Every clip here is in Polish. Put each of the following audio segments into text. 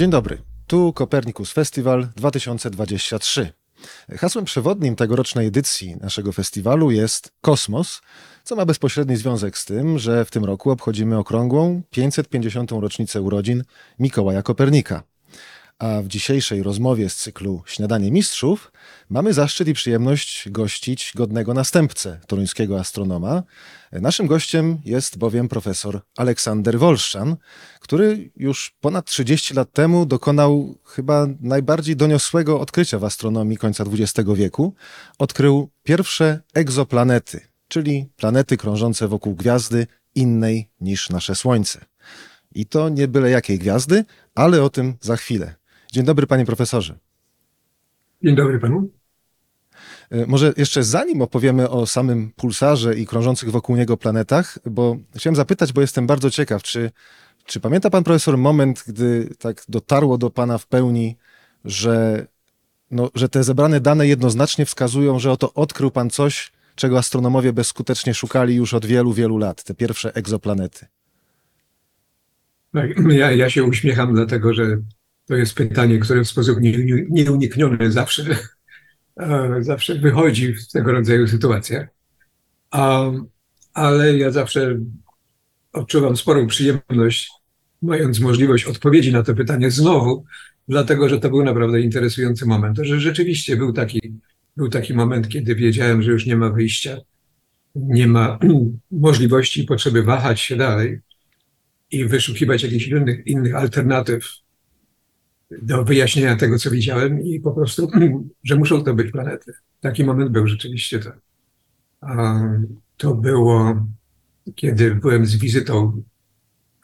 Dzień dobry. Tu Kopernikus Festival 2023. Hasłem przewodnim tegorocznej edycji naszego festiwalu jest Kosmos, co ma bezpośredni związek z tym, że w tym roku obchodzimy okrągłą 550. rocznicę urodzin Mikołaja Kopernika. A w dzisiejszej rozmowie z cyklu Śniadanie Mistrzów mamy zaszczyt i przyjemność gościć godnego następcę toruńskiego astronoma. Naszym gościem jest bowiem profesor Aleksander Wolszczan, który już ponad 30 lat temu dokonał chyba najbardziej doniosłego odkrycia w astronomii końca XX wieku. Odkrył pierwsze egzoplanety, czyli planety krążące wokół gwiazdy innej niż nasze Słońce. I to nie byle jakiej gwiazdy, ale o tym za chwilę. Dzień dobry, panie profesorze. Dzień dobry panu. E, może jeszcze zanim opowiemy o samym pulsarze i krążących wokół niego planetach, bo chciałem zapytać, bo jestem bardzo ciekaw, czy, czy pamięta pan profesor moment, gdy tak dotarło do pana w pełni, że, no, że te zebrane dane jednoznacznie wskazują, że oto odkrył pan coś, czego astronomowie bezskutecznie szukali już od wielu, wielu lat, te pierwsze egzoplanety? Tak, ja, ja się uśmiecham, dlatego że to jest pytanie, które w sposób nieunikniony zawsze, zawsze wychodzi w tego rodzaju sytuacjach. ale ja zawsze odczuwam sporą przyjemność, mając możliwość odpowiedzi na to pytanie znowu, dlatego że to był naprawdę interesujący moment. To, że rzeczywiście był taki, był taki moment, kiedy wiedziałem, że już nie ma wyjścia, nie ma możliwości i potrzeby wahać się dalej i wyszukiwać jakichś innych, innych alternatyw do wyjaśnienia tego, co widziałem i po prostu, że muszą to być planety. Taki moment był rzeczywiście to. To było, kiedy byłem z wizytą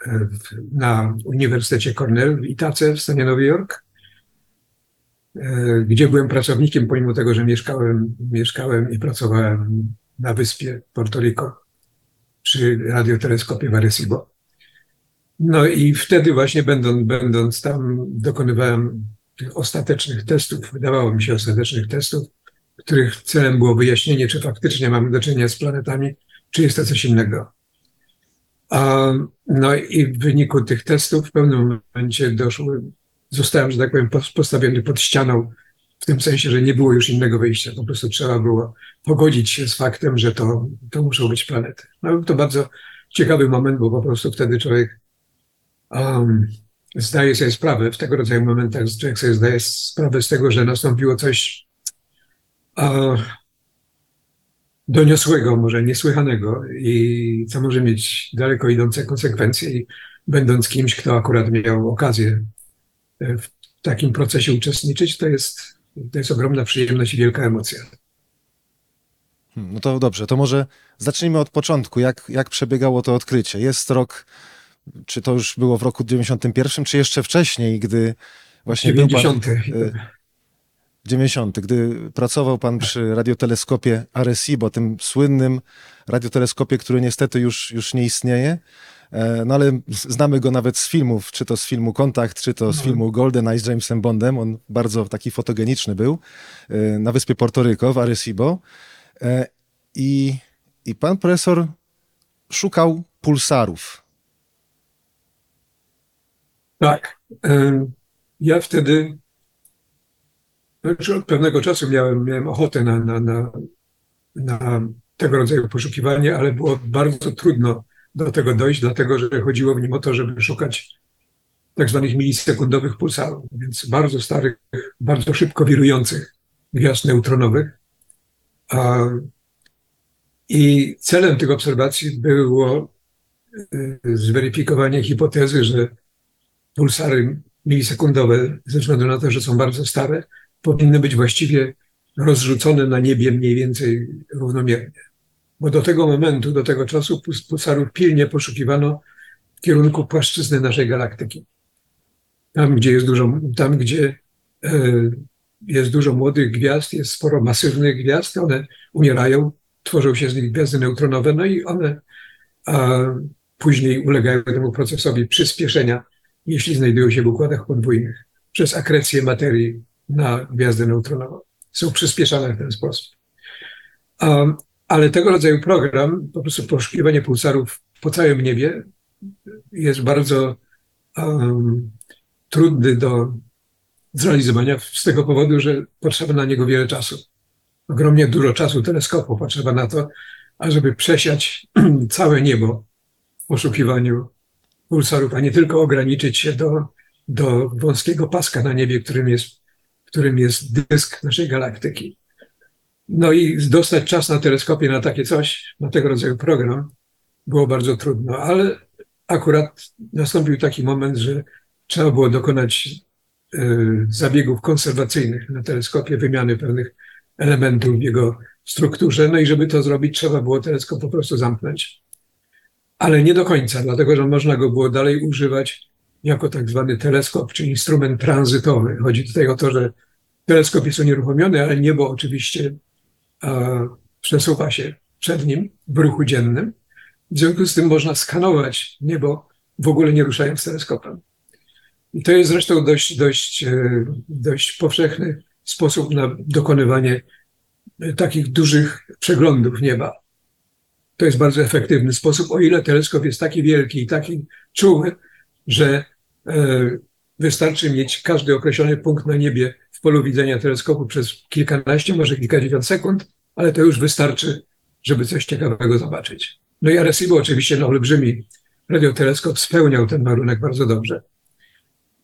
e, na Uniwersytecie Cornell w Itace w stanie Nowy Jork, e, gdzie byłem pracownikiem, pomimo tego, że mieszkałem, mieszkałem i pracowałem na wyspie Porto Rico przy radioteleskopie Arecibo. No i wtedy właśnie będąc, będąc tam dokonywałem tych ostatecznych testów, wydawało mi się ostatecznych testów, których celem było wyjaśnienie, czy faktycznie mamy do czynienia z planetami, czy jest to coś innego. A, no i w wyniku tych testów w pewnym momencie doszły, zostałem, że tak powiem, postawiony pod ścianą, w tym sensie, że nie było już innego wyjścia. Po prostu trzeba było pogodzić się z faktem, że to, to muszą być planety. No to bardzo ciekawy moment, bo po prostu wtedy człowiek um, zdaje sobie sprawę w tego rodzaju momentach, człowiek sobie zdaje sprawę z tego, że nastąpiło coś uh, doniosłego, może niesłychanego i co może mieć daleko idące konsekwencje. I będąc kimś, kto akurat miał okazję e, w takim procesie uczestniczyć, to jest, to jest ogromna przyjemność i wielka emocja. Hmm, no to dobrze, to może zacznijmy od początku. Jak, jak przebiegało to odkrycie? Jest rok czy to już było w roku 91, czy jeszcze wcześniej, gdy właśnie 90. był pan... 90, gdy pracował pan przy radioteleskopie Arecibo, tym słynnym radioteleskopie, który niestety już, już nie istnieje. E, no ale znamy go nawet z filmów, czy to z filmu Kontakt, czy to z no. filmu Golden Eye z Jamesem Bondem. On bardzo taki fotogeniczny był e, na wyspie Porto Rico w Arecibo. E, I, I pan profesor szukał pulsarów. Tak. Ja wtedy znaczy od pewnego czasu miałem, miałem ochotę na, na, na, na tego rodzaju poszukiwanie, ale było bardzo trudno do tego dojść, dlatego że chodziło w nim o to, żeby szukać tak zwanych milisekundowych pulsarów, więc bardzo starych, bardzo szybko wirujących gwiazd neutronowych. I celem tych obserwacji było y, zweryfikowanie hipotezy, że pulsary milisekundowe, ze względu na to, że są bardzo stare, powinny być właściwie rozrzucone na niebie mniej więcej równomiernie. Bo do tego momentu, do tego czasu pulsarów pilnie poszukiwano w kierunku płaszczyzny naszej galaktyki. Tam, gdzie jest dużo, tam, gdzie e, jest dużo młodych gwiazd, jest sporo masywnych gwiazd, one umierają, tworzą się z nich gwiazdy neutronowe, no i one a, później ulegają temu procesowi przyspieszenia jeśli znajdują się w układach podwójnych przez akrecję materii na gwiazdę neutronową. Są przyspieszane w ten sposób. Um, ale tego rodzaju program, po prostu poszukiwanie pulsarów po całym niebie jest bardzo um, trudny do zrealizowania z tego powodu, że potrzeba na niego wiele czasu. Ogromnie dużo czasu teleskopu potrzeba na to, ażeby przesiać całe niebo w poszukiwaniu pulsarów, a nie tylko ograniczyć się do, do wąskiego paska na niebie, którym jest, którym jest dysk naszej galaktyki. No i dostać czas na teleskopie na takie coś, na tego rodzaju program, było bardzo trudno, ale akurat nastąpił taki moment, że trzeba było dokonać y, zabiegów konserwacyjnych na teleskopie, wymiany pewnych elementów w jego strukturze. No i żeby to zrobić, trzeba było teleskop po prostu zamknąć. Ale nie do końca, dlatego że można go było dalej używać jako tak zwany teleskop, czy instrument tranzytowy. Chodzi tutaj o to, że teleskop jest unieruchomiony, ale niebo oczywiście a, przesuwa się przed nim w ruchu dziennym. W związku z tym można skanować niebo w ogóle nie ruszając teleskopem. I to jest zresztą dość, dość, e, dość powszechny sposób na dokonywanie e, takich dużych przeglądów nieba. To jest bardzo efektywny sposób, o ile teleskop jest taki wielki i taki czuły, że e, wystarczy mieć każdy określony punkt na niebie w polu widzenia teleskopu przez kilkanaście, może kilkadziesiąt sekund, ale to już wystarczy, żeby coś ciekawego zobaczyć. No i Arecibo oczywiście, no olbrzymi radioteleskop spełniał ten warunek bardzo dobrze.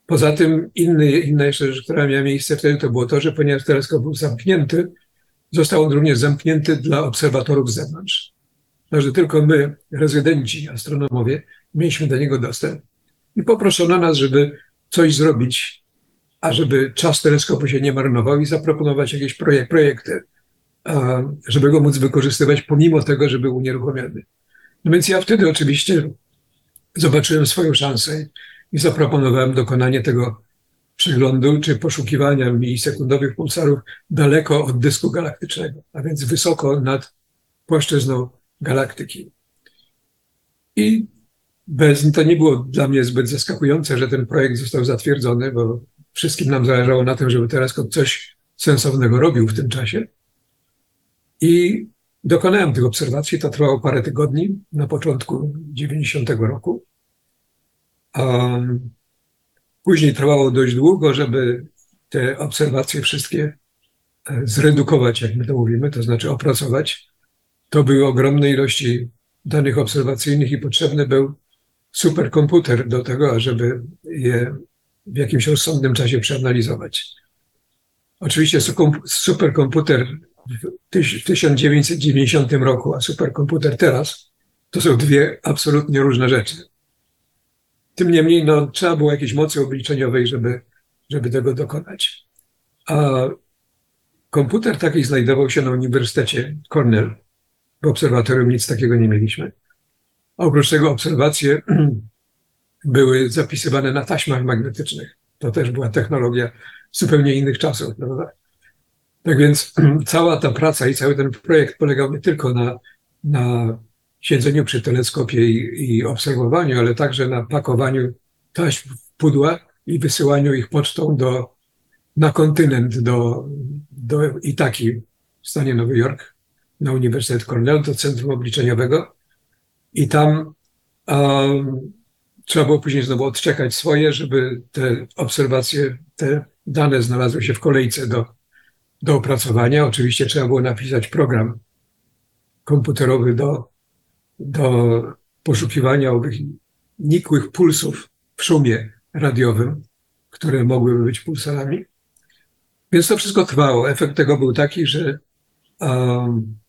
Poza tym inny, inna jeszcze rzecz, która miała miejsce wtedy, to było to, że ponieważ teleskop był zamknięty, został on również zamknięty dla obserwatorów z zewnątrz. Także tylko my, rezydenci, astronomowie, mieliśmy do niego dostęp. I poproszono nas, żeby coś zrobić, ażeby czas teleskopu się nie marnował i zaproponować jakieś projek projekty, a, żeby go móc wykorzystywać pomimo tego, że był unieruchomiony. No więc ja wtedy oczywiście zobaczyłem swoją szansę i zaproponowałem dokonanie tego przeglądu czy poszukiwania milisekundowych pulsarów daleko od dysku galaktycznego, a więc wysoko nad płaszczyzną galaktyki. I bez, to nie było dla mnie zbyt zaskakujące, że ten projekt został zatwierdzony, bo wszystkim nam zależało na tym, żeby teleskop coś sensownego robił w tym czasie. I dokonałem tych obserwacji. To trwało parę tygodni na początku 90 roku. Um, później trwało dość długo, żeby te obserwacje wszystkie e, zredukować, jak my to mówimy, to znaczy opracować. To były ogromne ilości danych obserwacyjnych i potrzebny był superkomputer do tego, żeby je w jakimś rozsądnym czasie przeanalizować. Oczywiście superkomputer w 1990 roku, a superkomputer teraz, to są dwie absolutnie różne rzeczy. Tym niemniej no, trzeba było jakiejś mocy obliczeniowej, żeby, żeby tego dokonać. A komputer taki znajdował się na Uniwersytecie Cornell. W obserwatorium nic takiego nie mieliśmy. A oprócz tego obserwacje były zapisywane na taśmach magnetycznych. To też była technologia zupełnie innych czasów. Prawda? Tak więc cała ta praca i cały ten projekt polegał nie tylko na, na siedzeniu przy teleskopie i, i obserwowaniu, ale także na pakowaniu taśm w pudła i wysyłaniu ich pocztą do, na kontynent, do, do Itaki w stanie Nowy Jork, na Uniwersytet Cornell, do Centrum Obliczeniowego. I tam trzeba było później znowu odczekać swoje, żeby te obserwacje, te dane znalazły się w kolejce do, do opracowania. Oczywiście trzeba było napisać program komputerowy do, do poszukiwania owych nikłych pulsów w szumie radiowym, które mogłyby być pulsarami. Więc to wszystko trwało. Efekt tego był taki, że um,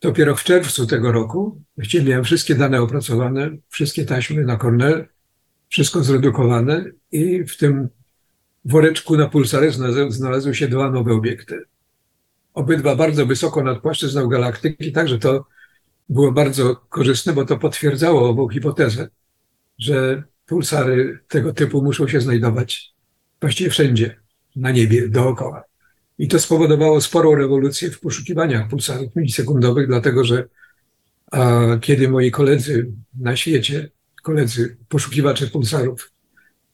dopiero w czerwcu tego roku, właściwie miałem wszystkie dane opracowane, wszystkie taśmy na Cornell, wszystko zredukowane i w tym woreczku na pulsary znalazły się dwa nowe obiekty. Obydwa bardzo wysoko nad płaszczyzną galaktyki, także to było bardzo korzystne, bo to potwierdzało ową hipotezę, że pulsary tego typu muszą się znajdować właściwie wszędzie na niebie, dookoła. I to spowodowało sporą rewolucję w poszukiwaniach pulsarów milisekundowych, dlatego że a, kiedy moi koledzy na świecie, koledzy poszukiwacze pulsarów,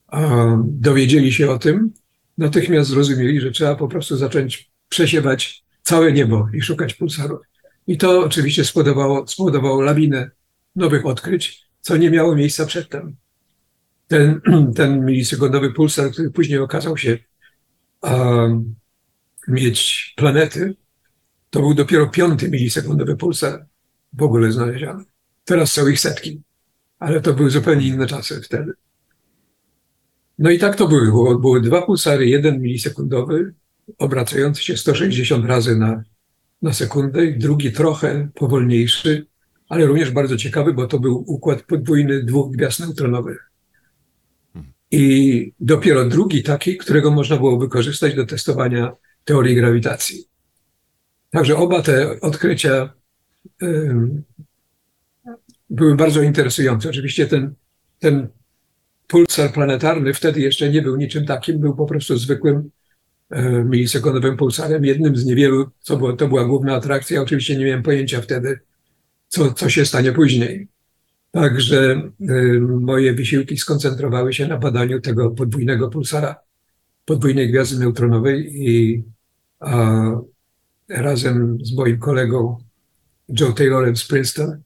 a, dowiedzieli się o tym, natychmiast zrozumieli, że trzeba po prostu zacząć przesiewać całe niebo i szukać pulsarów. I to oczywiście spowodowało, spowodowało lawinę nowych odkryć, co nie miało miejsca przedtem. ten, ten milisekundowy pulsar, który później okazał się mieć planety, to był dopiero piąty milisekundowy pulsar w ogóle znaleziony. Teraz są ich setki, ale to były zupełnie inne czasy wtedy. No i tak to było. Były dwa pulsary, jeden milisekundowy, obracający się 160 razy na, na sekundę, drugi trochę powolniejszy, ale również bardzo ciekawy, bo to był układ podwójny dwóch gwiazd neutronowych. I dopiero drugi taki, którego można było wykorzystać do testowania teorii grawitacji. Także oba te odkrycia były bardzo interesujące. Oczywiście ten, ten pulsar planetarny wtedy jeszcze nie był niczym takim, był po prostu zwykłym e, milisekundowym pulsarem, jednym z niewielu, co było, to była główna atrakcja. Oczywiście nie miałem pojęcia wtedy, co, co się stanie później. Także moje wysiłki skoncentrowały się na badaniu tego podwójnego pulsara, podwójnej gwiazdy neutronowej i a, razem z moim kolegą Joe Taylorem z Princeton,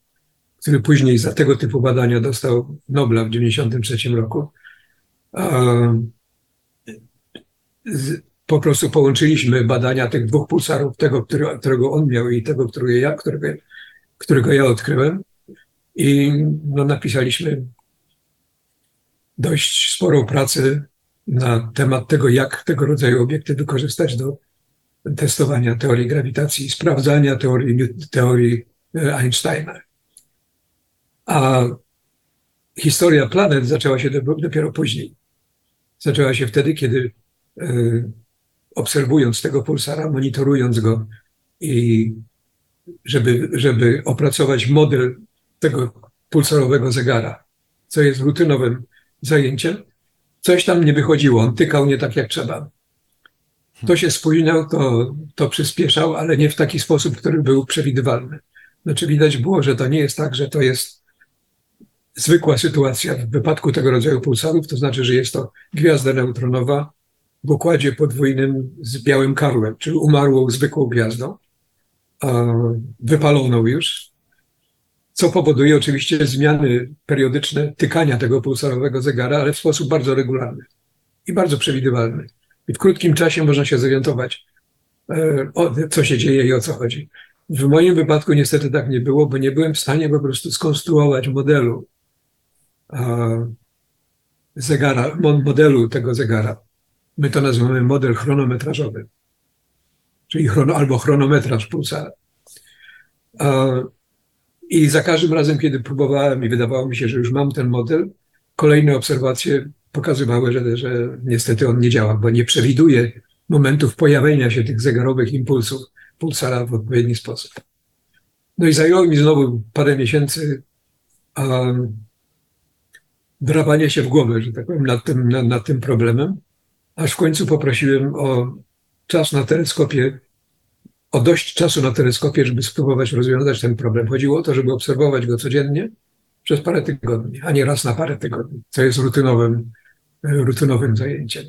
który później za tego typu badania dostał Nobla w 1993 roku, a, z, po prostu połączyliśmy badania tych dwóch pulsarów, tego, którego on miał i tego, którego ja, którego, którego ja odkryłem. I no, napisaliśmy dość sporą pracę na temat tego, jak tego rodzaju obiekty wykorzystać do testowania teorii grawitacji i sprawdzania teorii, teorii e, Einsteina. A historia planet zaczęła się dopiero później. Zaczęła się wtedy, kiedy e, obserwując tego pulsara, monitorując go i żeby, żeby opracować model tego pulsarowego zegara, co jest rutynowym zajęciem. Coś tam nie wychodziło, on tykał nie tak jak trzeba. To się spóźniał, to, to przyspieszał, ale nie w taki sposób, który był przewidywalny. Znaczy widać było, że to nie jest tak, że to jest zwykła sytuacja w wypadku tego rodzaju pulsarów, to znaczy, że jest to gwiazda neutronowa w układzie podwójnym z białym karłem, czyli umarłą zwykłą gwiazdą, wypaloną już, co powoduje oczywiście zmiany periodyczne tykania tego pulsarowego zegara, ale w sposób bardzo regularny i bardzo przewidywalny. I w krótkim czasie można się zorientować, e, co się dzieje i o co chodzi. W moim wypadku niestety tak nie było, bo nie byłem w stanie po prostu skonstruować modelu zegara, modelu tego zegara. My to nazywamy model chronometrażowy, czyli chrono, albo chronometraż pulsara. I za każdym razem, kiedy próbowałem i wydawało mi się, że już mam ten model, kolejne obserwacje pokazywały, że, że niestety on nie działa, bo nie przewiduje momentów pojawienia się tych zegarowych impulsów pulsara w odpowiedni sposób. No i zajęło mi znowu parę miesięcy um, drapanie się w głowę, że tak powiem, nad tym, nad, nad tym problemem, aż w końcu poprosiłem o czas na teleskopie o dość czasu na teleskopie, żeby spróbować rozwiązać ten problem. Chodziło o to, żeby obserwować go codziennie przez parę tygodni, a nie raz na parę tygodni, co jest rutynowym, e, rutynowym zajęciem.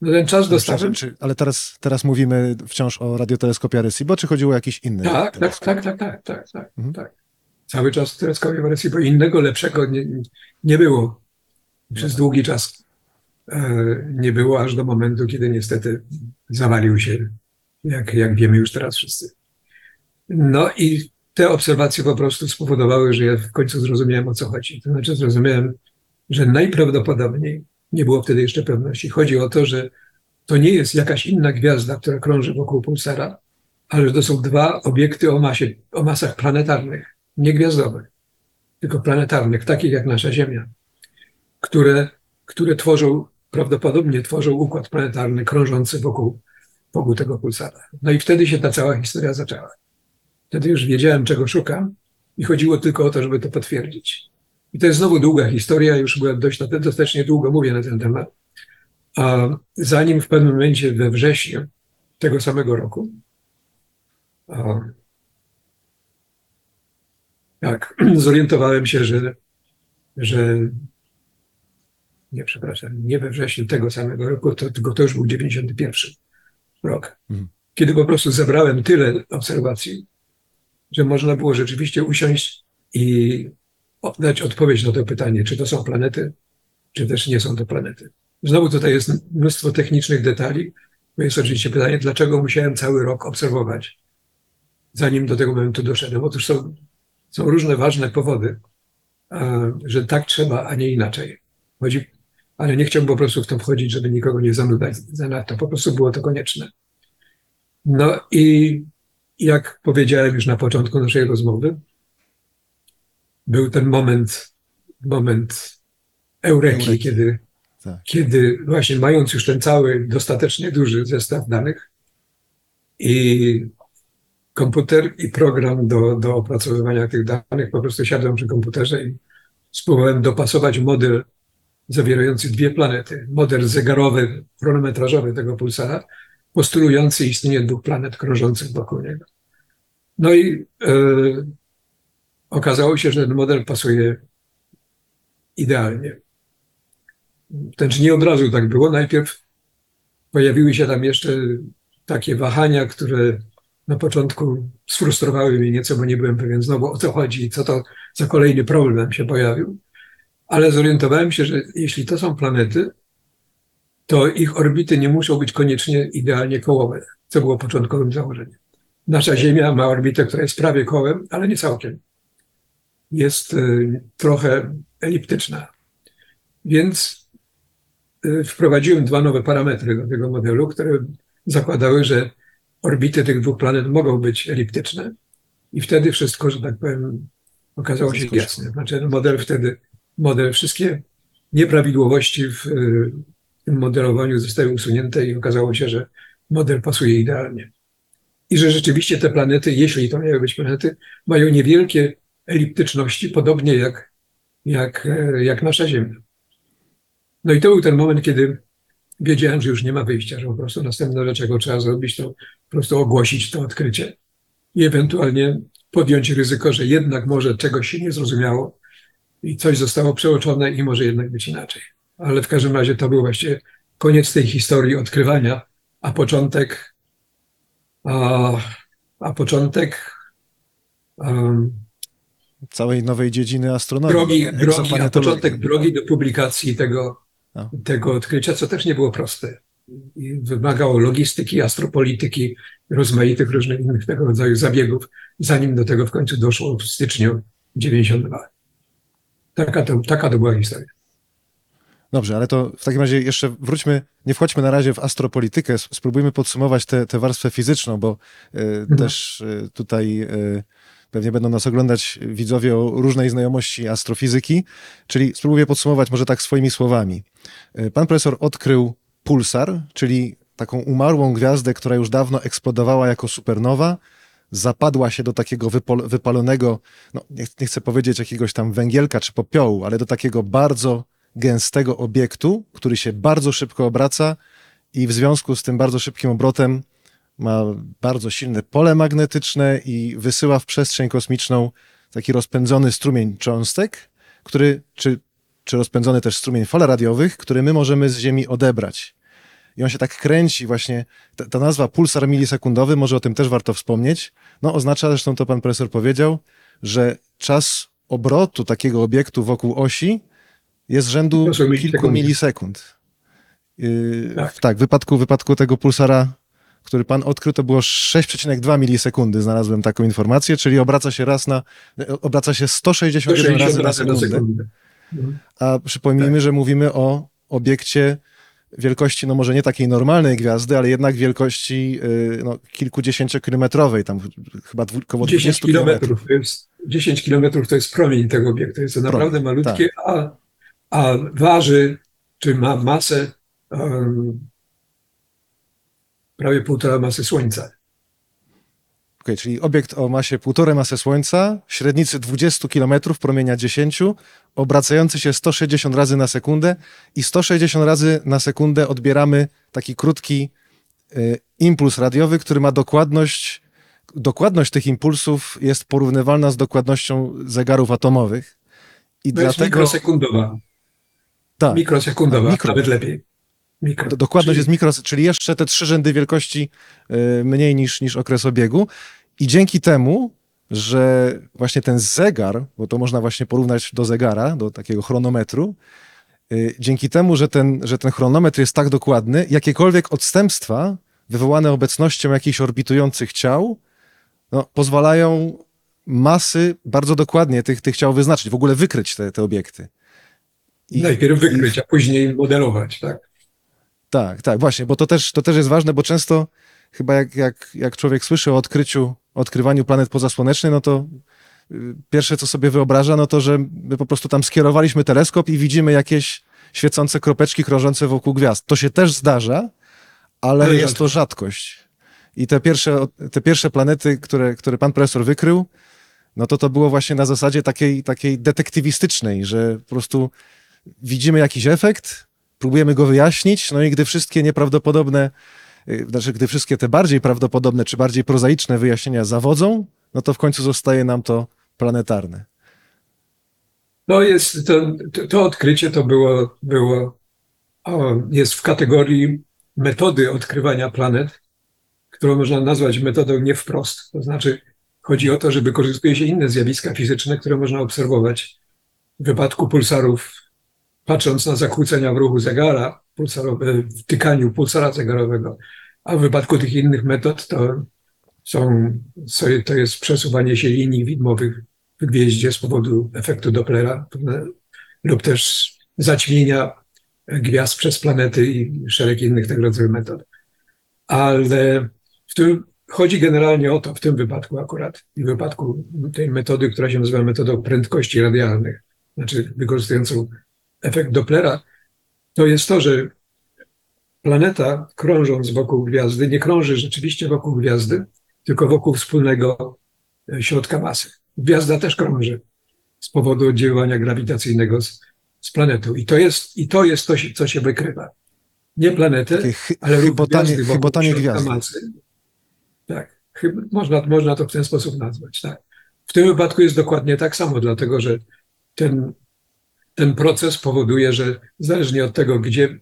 No ten czas dostałem. Czy, ale teraz, teraz mówimy wciąż o radioteleskopie Arecibo, czy chodziło o jakiś inny? Tak, tak, tak, tak, tak, tak, tak, mhm. tak. Cały czas teleskopie Arecibo innego, lepszego nie, nie było. Przez no długi czas e, nie było, aż do momentu, kiedy niestety zawalił się jak, jak wiemy już teraz wszyscy. No i te obserwacje po prostu spowodowały, że ja w końcu zrozumiałem o co chodzi. To znaczy zrozumiałem, że najprawdopodobniej, nie było wtedy jeszcze pewności, chodzi o to, że to nie jest jakaś inna gwiazda, która krąży wokół pulsara, ale że to są dwa obiekty o, masie, o masach planetarnych, nie gwiazdowych, tylko planetarnych, takich jak nasza Ziemia, które, które tworzą, prawdopodobnie tworzą układ planetarny krążący wokół wokół tego pulsara. No i wtedy się ta cała historia zaczęła. Wtedy już wiedziałem, czego szukam i chodziło tylko o to, żeby to potwierdzić. I to jest znowu długa historia, już byłem dość dostatecznie długo mówię na ten temat. A zanim w pewnym momencie we wrześniu tego samego roku, a, tak, zorientowałem się, że, że nie, przepraszam, nie we wrześniu tego samego roku, to, to już był 91 rok. Mhm. Kiedy po prostu zebrałem tyle obserwacji, że można było rzeczywiście usiąść i dać odpowiedź na to pytanie, czy to są planety, czy też nie są to planety. Znowu tutaj jest mnóstwo technicznych detali, bo jest oczywiście pytanie, dlaczego musiałem cały rok obserwować, zanim do tego momentu doszedłem. Otóż są, są różne ważne powody, a, że tak trzeba, a nie inaczej. Chodzi, ale nie chciałbym po prostu w to wchodzić, żeby nikogo nie zanudzać zanadto. Po prostu było to konieczne. No i jak powiedziałem już na początku naszej rozmowy, był ten moment, moment eureki, Eureki. kiedy, Tak. kiedy właśnie mając już ten cały dostatecznie duży zestaw danych i komputer i program do, do opracowywania tych danych, po prostu siadłem przy komputerze i spróbowałem dopasować model zawierający dwie planety. Model zegarowy, chronometrażowy tego pulsara, postulujący istnienie dwóch planet krążących wokół niego. No i e, okazało się, że ten model pasuje idealnie. Znaczy nie od razu tak było. Najpierw pojawiły się tam jeszcze takie wahania, które na początku sfrustrowały mnie nieco, bo nie byłem pewien znowu o co chodzi i co to za kolejny problem się pojawił. Ale zorientowałem się, że jeśli to są planety, to ich orbity nie muszą być koniecznie idealnie kołowe, co było początkowym założeniem. Nasza Ziemia ma orbitę, która jest prawie kołem, ale nie całkiem. Jest y, trochę eliptyczna. Więc y, wprowadziłem dwa nowe parametry do tego modelu, które zakładały, że orbity tych dwóch planet mogą być eliptyczne i wtedy wszystko, że tak powiem, okazało się jasne. Znaczy model wtedy, model, wszystkie nieprawidłowości w tym modelowaniu zostały usunięte i okazało się, że model pasuje idealnie. I że rzeczywiście te planety, jeśli to miały być planety, mają niewielkie eliptyczności, podobnie jak, jak, e, jak nasza Ziemia. No i to był ten moment, kiedy wiedziałem, że już nie ma wyjścia, że po prostu następna rzecz, jaką trzeba zrobić, to po prostu ogłosić to odkrycie i ewentualnie podjąć ryzyko, że jednak może czegoś się nie zrozumiało i coś zostało przeoczone i może jednak być inaczej. Ale w każdym razie to był właśnie koniec tej historii odkrywania, a początek, a, a początek um, Całej nowej dziedziny astronomii. drogi, drogi, a początek drogi do publikacji tego, No. tego odkrycia, co też nie było proste. I wymagało logistyki, astropolityki, rozmaitych różnych innych tego rodzaju zabiegów, zanim do tego w końcu doszło w styczniu 92. Taka to, taka to była historia. Dobrze, ale to w takim razie jeszcze wróćmy, nie wchodźmy na razie w astropolitykę, spróbujmy podsumować tę warstwę fizyczną, bo y, też y, tutaj y, pewnie będą nas oglądać widzowie o różnej znajomości astrofizyki, czyli spróbuję podsumować może tak swoimi słowami. Pan profesor odkrył pulsar, czyli taką umarłą gwiazdę, która już dawno eksplodowała jako supernowa, zapadła się do takiego wypalonego, no nie, nie chcę powiedzieć jakiegoś tam węgielka czy popiołu, ale do takiego bardzo gęstego obiektu, który się bardzo szybko obraca i w związku z tym bardzo szybkim obrotem ma bardzo silne pole magnetyczne i wysyła w przestrzeń kosmiczną taki rozpędzony strumień cząstek, który, czy, czy rozpędzony też strumień fal radiowych, który my możemy z Ziemi odebrać. I on się tak kręci właśnie, ta, ta nazwa pulsar milisekundowy, może o tym też warto wspomnieć, no oznacza, zresztą to pan profesor powiedział, że czas obrotu takiego obiektu wokół osi jest rzędu kilku milisekund. Yy, Tak. tak, w wypadku, w wypadku tego pulsara, który pan odkrył, to było 6,2 milisekundy, znalazłem taką informację, czyli obraca się raz na, obraca się 161 razy 160 na sekundę. Mhm. A przypomnijmy, że mówimy o obiekcie wielkości, no może nie takiej normalnej gwiazdy, ale jednak wielkości yy, no, kilkudziesięciokilometrowej, tam chyba dwu, około 10 20 kilometrów. kilometrów to jest 10 kilometrów to jest promień tego obiektu. Jest to naprawdę malutkie, tak. a, a waży, czy ma masę um, prawie półtora masy Słońca. Okej, czyli obiekt o masie półtorej masy Słońca, średnicy 20 km, promienia 10, obracający się 160 razy na sekundę i 160 razy na sekundę odbieramy taki krótki y, impuls radiowy, który ma dokładność, dokładność tych impulsów jest porównywalna z dokładnością zegarów atomowych. I To jest dlatego mikrosekundowa. tak, Mikrosekundowa, A, mikro. nawet lepiej. Mikro. Do- Dokładność Czyli- jest mikro, czyli jeszcze te trzy rzędy wielkości y, mniej niż, niż okres obiegu. I dzięki temu, że właśnie ten zegar, bo to można właśnie porównać do zegara, do takiego chronometru, y, dzięki temu, że ten, że ten chronometr jest tak dokładny, jakiekolwiek odstępstwa wywołane obecnością jakichś orbitujących ciał, no, pozwalają masy bardzo dokładnie tych, tych ciał wyznaczyć, w ogóle wykryć te, te obiekty. I- Najpierw i- wykryć, a później modelować, tak? Tak, tak, właśnie, bo to też, to też jest ważne, bo często chyba jak, jak, jak człowiek słyszy o odkryciu, odkrywaniu planet pozasłonecznych, no to y, pierwsze, co sobie wyobraża, no to, że my po prostu tam skierowaliśmy teleskop i widzimy jakieś świecące kropeczki krążące wokół gwiazd. To się też zdarza, ale Ale jest to rzadkość. I te pierwsze, te pierwsze planety, które, które pan profesor wykrył, no to to było właśnie na zasadzie takiej, takiej detektywistycznej, że po prostu widzimy jakiś efekt, próbujemy go wyjaśnić, no i gdy wszystkie nieprawdopodobne, y, znaczy gdy wszystkie te bardziej prawdopodobne czy bardziej prozaiczne wyjaśnienia zawodzą, no to w końcu zostaje nam to planetarne. No jest, to, to, odkrycie to było, było jest w kategorii metody odkrywania planet, którą można nazwać metodą nie wprost. To znaczy chodzi o to, że wykorzystuje się inne zjawiska fizyczne, które można obserwować. W wypadku pulsarów, patrząc na zakłócenia w ruchu zegara, w tykaniu pulsara zegarowego, a w wypadku tych innych metod to są, to jest przesuwanie się linii widmowych w gwieździe z powodu efektu Dopplera lub też zaćmienia gwiazd przez planety i szereg innych tego rodzaju metod. Ale w tym chodzi generalnie o to, w tym wypadku akurat, i w wypadku tej metody, która się nazywa metodą prędkości radialnych, znaczy wykorzystującą efekt Dopplera, to jest to, że planeta krążąc wokół gwiazdy, nie krąży rzeczywiście wokół gwiazdy, tylko wokół wspólnego e, środka masy. Gwiazda też krąży z powodu oddziaływania grawitacyjnego z, z planetą. I to jest, i to jest to, co się wykrywa. Nie chy- ale chybotanie, gwiazdy chybotanie gwiazdy. masy. Tak, chyba, można, można to w ten sposób nazwać. Tak. W tym wypadku jest dokładnie tak samo, dlatego że ten, ten proces powoduje, że zależnie od tego, gdzie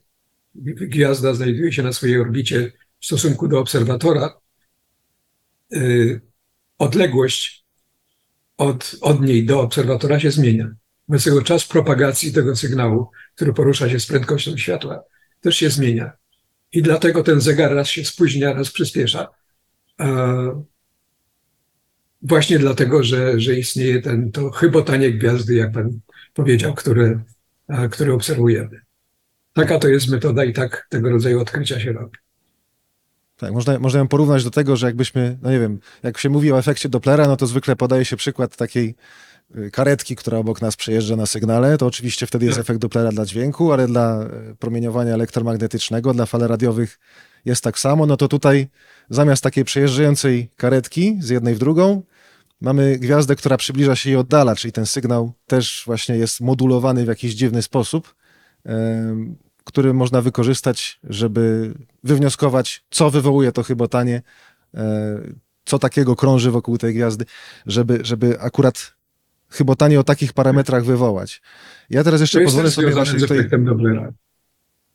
gwiazda znajduje się na swojej orbicie w stosunku do obserwatora, yy, odległość od, od niej do obserwatora się zmienia. Wobec tego czas propagacji tego sygnału, który porusza się z prędkością światła, też się zmienia. I dlatego ten zegar raz się spóźnia, raz przyspiesza. Właśnie dlatego, że, że istnieje ten, to chybotanie gwiazdy, jak pan powiedział, które, e, które obserwujemy. Taka to jest metoda i tak tego rodzaju odkrycia się robi. Tak, można, można ją porównać do tego, że jakbyśmy, no nie wiem, jak się mówi o efekcie Dopplera, no to zwykle podaje się przykład takiej y, karetki, która obok nas przejeżdża na sygnale, to oczywiście wtedy jest Tak. efekt Dopplera dla dźwięku, ale dla y, promieniowania elektromagnetycznego, dla fal radiowych jest tak samo, no to tutaj zamiast takiej przejeżdżającej karetki z jednej w drugą, mamy gwiazdę, która przybliża się i oddala, czyli ten sygnał też właśnie jest modulowany w jakiś dziwny sposób, który można wykorzystać, żeby wywnioskować, co wywołuje to chybotanie, e, co takiego krąży wokół tej gwiazdy, żeby, żeby akurat chybotanie o takich parametrach wywołać. Ja teraz jeszcze pozwolę sobie właśnie tutaj...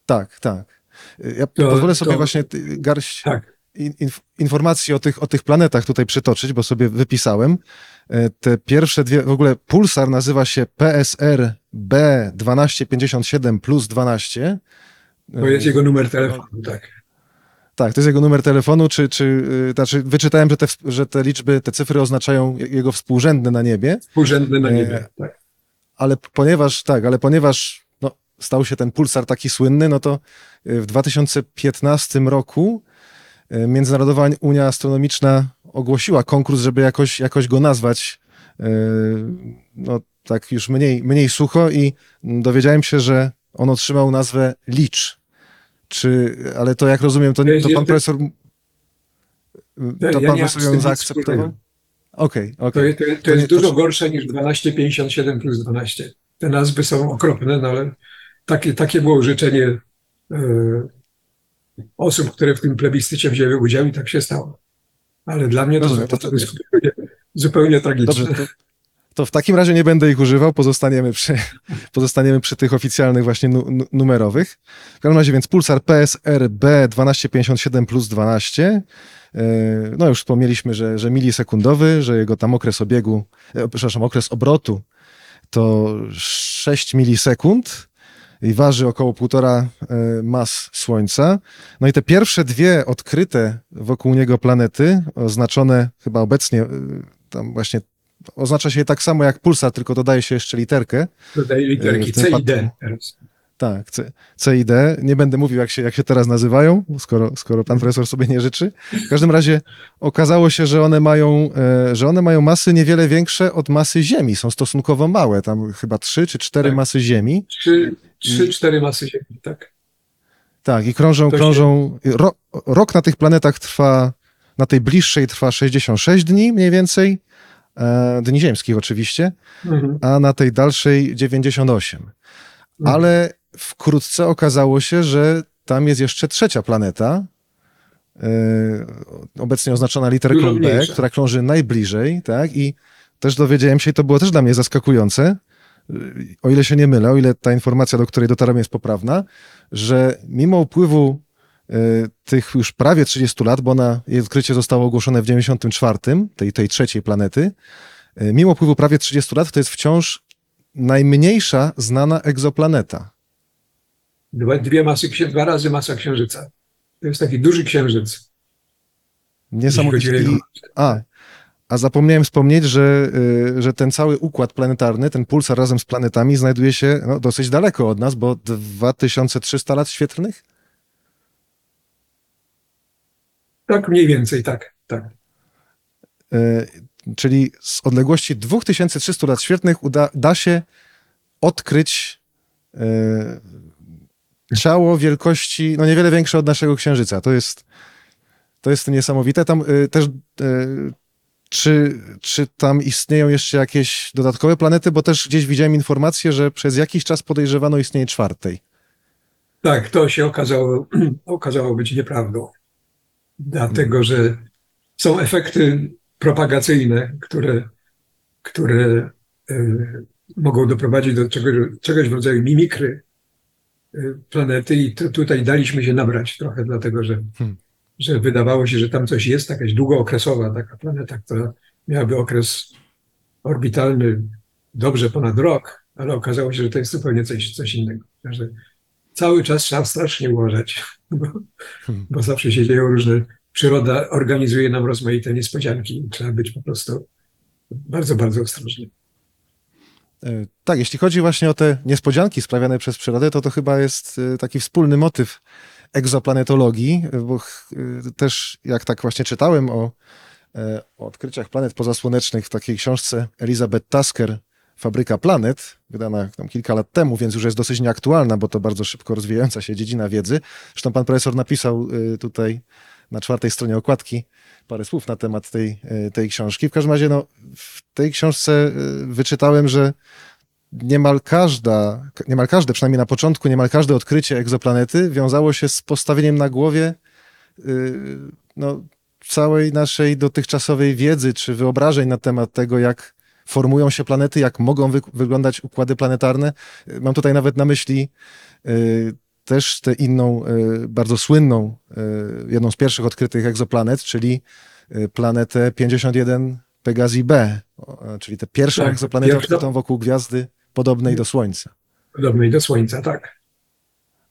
Tak, tak. Ja To- pozwolę sobie to- właśnie garść Tak. In, inf- informacji o tych, o tych planetach tutaj przytoczyć, bo sobie wypisałem. E, Te pierwsze dwie, w ogóle pulsar nazywa się PSR B1257 plus 12. To jest jego numer telefonu, tak. Tak, to jest jego numer telefonu, czy, czy y, znaczy wyczytałem, że te, że te liczby, te cyfry oznaczają je- jego współrzędne na niebie, Współrzędny na E, niebie. Tak. ale ponieważ, tak, ale ponieważ no, stał się ten pulsar taki słynny, no to y, w 2015 roku Międzynarodowa Unia Astronomiczna ogłosiła konkurs, żeby jakoś, jakoś go nazwać, y, no tak już mniej, mniej sucho i dowiedziałem się, że on otrzymał nazwę Licz. Czy, ale to jak rozumiem, to, To to pan profesor, to pan profesor ją zaakceptował? Okej, To, okej. jest- to, jest- to To jest nie- to dużo gorsze niż 1257 plus 12. Te nazwy są okropne, no ale takie, takie było życzenie e, osób, które w tym plebiscycie wzięły udział i tak się stało. Ale dla mnie to, Rozumiem, to, to- to jest zupełnie, zupełnie tragiczne. Dobrze, to, to w takim razie nie będę ich używał, pozostaniemy przy, pozostaniemy przy tych oficjalnych właśnie nu, nu, numerowych. W każdym razie więc pulsar PSR B1257 plus 12. Yy, No już wspomnieliśmy, że, że milisekundowy, że jego tam okres obiegu, e, przepraszam, okres obrotu to 6 milisekund. I waży około półtora e, mas Słońca. No i te pierwsze dwie odkryte wokół niego planety, oznaczone chyba obecnie, e, tam właśnie oznacza się je tak samo jak pulsar, tylko dodaje się jeszcze literkę. Dodaję literki tym C i D. Tak, C, C i D. Nie będę mówił, jak się, jak się teraz nazywają, skoro, skoro pan profesor sobie nie życzy. W każdym razie okazało się, że one mają, e, że one mają masy niewiele większe od masy Ziemi. Są stosunkowo małe, tam chyba trzy czy cztery Tak. masy Ziemi. Trzy, trzy cztery masy Ziemi, tak. Tak, i krążą, To krążą. Ro, rok na tych planetach trwa, na tej bliższej trwa 66 dni mniej więcej, e, dni ziemskich oczywiście, Mhm. a na tej dalszej 98. Ale wkrótce okazało się, że tam jest jeszcze trzecia planeta, e, obecnie oznaczona literką B, która krąży najbliżej, tak? I też dowiedziałem się, i to było też dla mnie zaskakujące, y, o ile się nie mylę, o ile ta informacja, do której dotarłem, jest poprawna, że mimo upływu y, tych już prawie 30 lat, bo ona, jej odkrycie zostało ogłoszone w 94, tej, tej trzeciej planety, mimo upływu prawie 30 lat, to jest wciąż najmniejsza znana egzoplaneta. Dwa, dwie masy, dwa razy masa Księżyca. To jest taki duży księżyc. Niesamowite. I, a, a zapomniałem wspomnieć, że, y, że ten cały układ planetarny, ten pulsar razem z planetami znajduje się no, dosyć daleko od nas, bo 2300 lat świetlnych? Tak, mniej więcej, tak, tak. Y, czyli z odległości 2300 lat świetlnych uda, da się odkryć y, ciało wielkości, no niewiele większe od naszego Księżyca. To jest, to jest niesamowite. Tam y, też, y, czy, czy tam istnieją jeszcze jakieś dodatkowe planety, bo też gdzieś widziałem informację, że przez jakiś czas podejrzewano istnienie czwartej. Tak, to się okazało, okazało być nieprawdą. Dlatego, że są efekty propagacyjne, które, które y, mogą doprowadzić do czegoś, w rodzaju mimikry planety i tu, tutaj daliśmy się nabrać trochę, dlatego że, Hmm. że wydawało się, że tam coś jest, jakaś długookresowa taka planeta, która miałaby okres orbitalny dobrze ponad rok, ale okazało się, że to jest zupełnie coś, coś innego. Także cały czas trzeba strasznie uważać, bo, Hmm. bo zawsze się dzieją różne, przyroda organizuje nam rozmaite niespodzianki i trzeba być po prostu bardzo, bardzo ostrożnym. Y, Tak, jeśli chodzi właśnie o te niespodzianki sprawiane przez przyrodę, to to chyba jest y, taki wspólny motyw egzoplanetologii, y, bo też jak tak właśnie czytałem o, e, o odkryciach planet pozasłonecznych w takiej książce Elizabeth Tasker Fabryka Planet, wydana tam kilka lat temu, więc już jest dosyć nieaktualna, bo to bardzo szybko rozwijająca się dziedzina wiedzy. Zresztą pan profesor napisał tutaj na czwartej stronie okładki parę słów na temat tej, y, tej książki. W każdym razie no, w tej książce y, wyczytałem, że niemal każda, niemal każde, przynajmniej na początku, niemal każde odkrycie egzoplanety wiązało się z postawieniem na głowie yy, no, całej naszej dotychczasowej wiedzy czy wyobrażeń na temat tego, jak formują się planety, jak mogą wy wyglądać układy planetarne. Mam tutaj nawet na myśli też tę inną, yy, bardzo słynną, yy, jedną z pierwszych odkrytych egzoplanet, czyli yy, planetę 51 Pegasi B, czyli tę pierwszą Tak, egzoplanetę pierwsza. odkrytą wokół gwiazdy podobnej do Słońca. Podobnej do Słońca, tak.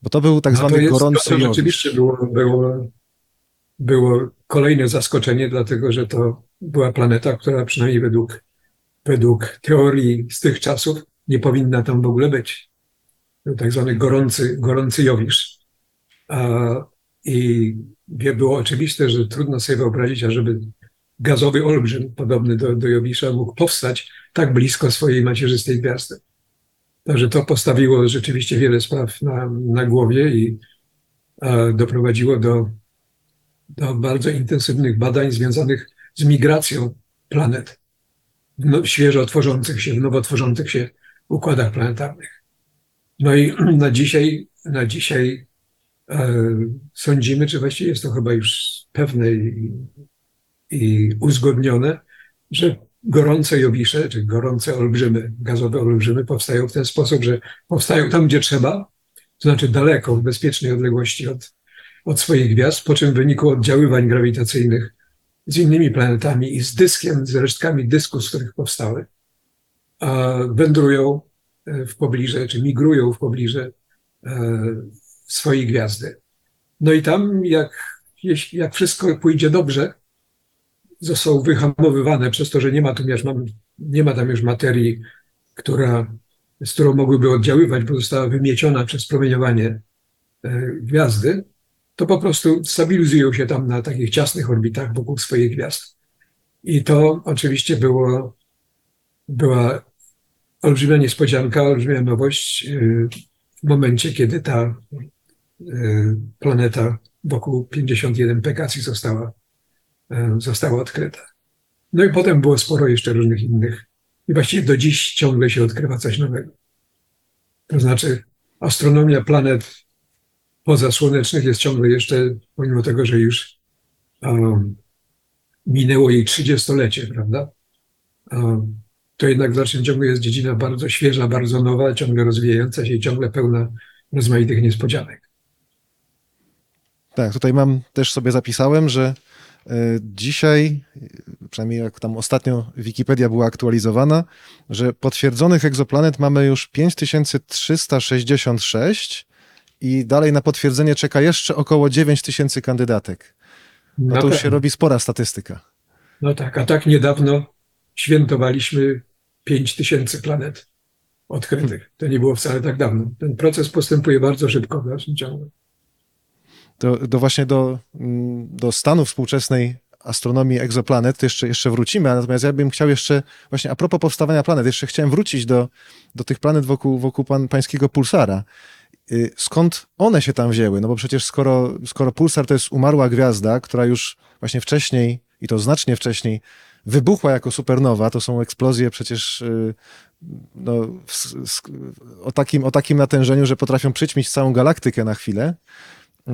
Bo to był tak A to zwany jest- gorący to, to rzeczywiście było, było, było kolejne zaskoczenie, dlatego że to była planeta, która przynajmniej według, według teorii z tych czasów nie powinna tam w ogóle być. Tak zwany gorący, gorący jowisz. I było oczywiste, że trudno sobie wyobrazić, ażeby gazowy olbrzym podobny do, do jowisza mógł powstać tak blisko swojej macierzystej gwiazdy. Także to postawiło rzeczywiście wiele spraw na, na głowie i doprowadziło do, do bardzo intensywnych badań związanych z migracją planet no, świeżo tworzących się, nowo tworzących się układach planetarnych. No i na dzisiaj, na dzisiaj e, sądzimy, czy właściwie jest to chyba już pewne i, i uzgodnione, że gorące jowisze, czy gorące olbrzymy, gazowe olbrzymy powstają w ten sposób, że powstają tam, gdzie trzeba, to znaczy daleko, w bezpiecznej odległości od, od swoich gwiazd, po czym w wyniku oddziaływań grawitacyjnych z innymi planetami i z dyskiem, z resztkami dysku, z których powstały, wędrują w pobliże, czy migrują w pobliże e, swojej gwiazdy. No i tam, jak, jak wszystko pójdzie dobrze, został wyhamowywane przez to, że nie ma, tu już, nie ma tam już materii, która, z którą mogłyby oddziaływać, bo została wymieciona przez promieniowanie e, gwiazdy, to po prostu stabilizują się tam na takich ciasnych orbitach wokół swoich gwiazd. I to oczywiście było, była olbrzymia niespodzianka, olbrzymia nowość y, w momencie, kiedy ta y, planeta wokół 51 Pegasi została, y, została odkryta. No i potem było sporo jeszcze różnych innych. I właściwie do dziś ciągle się odkrywa coś nowego. To znaczy, astronomia planet pozasłonecznych jest ciągle jeszcze, pomimo tego, że już um, minęło jej trzydziestolecie, prawda? Um, to jednak w dalszym ciągu jest dziedzina bardzo świeża, bardzo nowa, ciągle rozwijająca się i ciągle pełna rozmaitych niespodzianek. Tak, tutaj mam też sobie zapisałem, że y, dzisiaj, przynajmniej jak tam ostatnio Wikipedia była aktualizowana, że potwierdzonych egzoplanet mamy już 5366 i dalej na potwierdzenie czeka jeszcze około 9000 kandydatek. No, no to już się robi spora statystyka. No tak, a tak niedawno świętowaliśmy 5000 planet odkrytych. To nie było wcale tak dawno. Ten proces postępuje bardzo szybko w dalszym ciągu. Do, do właśnie do, mm, do stanu współczesnej astronomii egzoplanet, to jeszcze, jeszcze wrócimy, natomiast ja bym chciał jeszcze, właśnie a propos powstawania planet, jeszcze chciałem wrócić do, do tych planet wokół, wokół pan, pańskiego pulsara. Y, skąd one się tam wzięły? No bo przecież skoro, skoro pulsar to jest umarła gwiazda, która już właśnie wcześniej, i to znacznie wcześniej, wybuchła jako supernowa, to są eksplozje przecież y, no, o, takim, o takim natężeniu, że potrafią przyćmić całą galaktykę na chwilę. Y,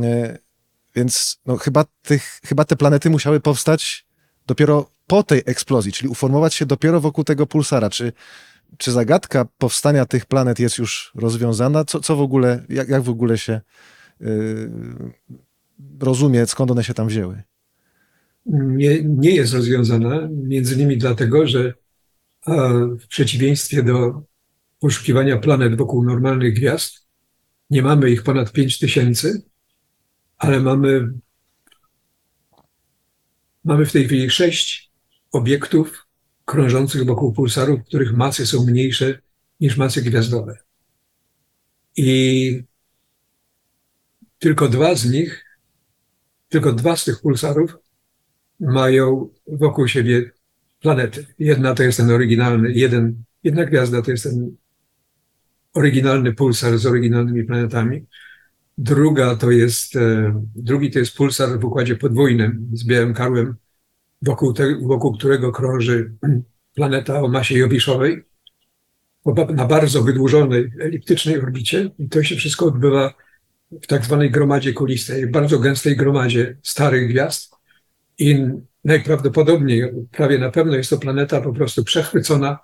więc no, chyba, tych, chyba te planety musiały powstać dopiero po tej eksplozji, czyli uformować się dopiero wokół tego pulsara. Czy, czy zagadka powstania tych planet jest już rozwiązana? Co, co w ogóle, jak, jak w ogóle się yy, rozumie, skąd one się tam wzięły? Nie, nie jest rozwiązana, między innymi dlatego, że w przeciwieństwie do poszukiwania planet wokół normalnych gwiazd, nie mamy ich ponad 5 tysięcy, ale mamy, mamy w tej chwili sześć obiektów krążących wokół pulsarów, których masy są mniejsze niż masy gwiazdowe. I tylko dwa z nich, tylko dwa z tych pulsarów mają wokół siebie planety. Jedna to jest ten oryginalny, jeden, jedna gwiazda to jest ten oryginalny pulsar z oryginalnymi planetami. Druga to jest, e, drugi to jest pulsar w układzie podwójnym z białym karłem, wokół, te, wokół którego krąży planeta o masie Jowiszowej na bardzo wydłużonej eliptycznej orbicie. I to się wszystko odbywa w tak zwanej gromadzie kulistej, bardzo gęstej gromadzie starych gwiazd. I najprawdopodobniej, prawie na pewno jest to planeta po prostu przechwycona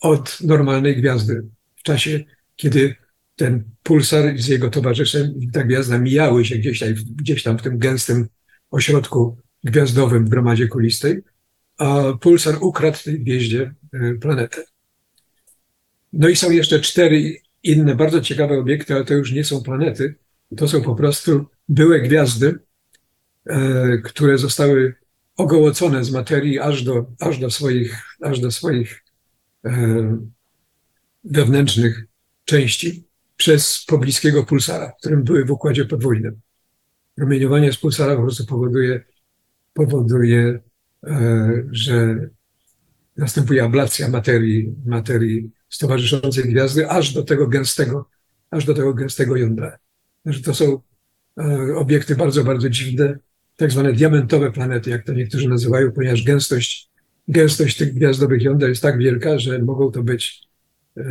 od normalnej gwiazdy. W czasie, kiedy ten pulsar z jego towarzyszem i ta gwiazda mijały się gdzieś tam, gdzieś tam w tym gęstym ośrodku gwiazdowym w gromadzie kulistej, a pulsar ukradł tej gwieździe e, planetę. No i są jeszcze cztery inne bardzo ciekawe obiekty, ale to już nie są planety. To są po prostu byłe gwiazdy, które zostały ogołocone z materii aż do, aż do swoich, aż do swoich e, wewnętrznych części przez pobliskiego pulsara, którym były w układzie podwójnym. Promieniowanie z pulsara po prostu powoduje, powoduje e, że następuje ablacja materii, materii stowarzyszącej gwiazdy aż do tego gęstego, aż do tego gęstego jądra. Że to są e, obiekty bardzo, bardzo dziwne, tak zwane diamentowe planety, jak to niektórzy nazywają, ponieważ gęstość, gęstość tych gwiazdowych jąder jest tak wielka, że mogą to być e,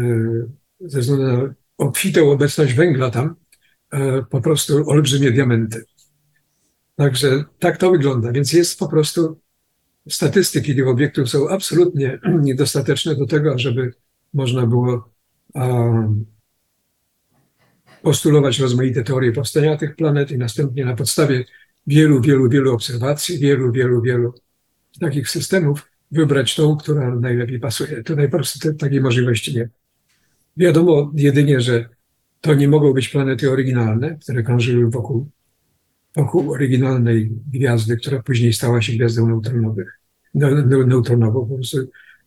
ze względu na obfitą obecność węgla tam, e, po prostu olbrzymie diamenty. Także tak to wygląda. Więc jest po prostu statystyki tych obiektów są absolutnie niedostateczne do tego, żeby można było um, postulować rozmaite teorie powstania tych planet i następnie na podstawie wielu, wielu, wielu obserwacji, wielu, wielu, wielu takich systemów wybrać tą, która najlepiej pasuje. Tutaj po prostu takiej możliwości nie. Wiadomo jedynie, że to nie mogą być planety oryginalne, które krążyły wokół, wokół oryginalnej gwiazdy, która później stała się gwiazdą neutronowych, ne, ne, neutronową. Po prostu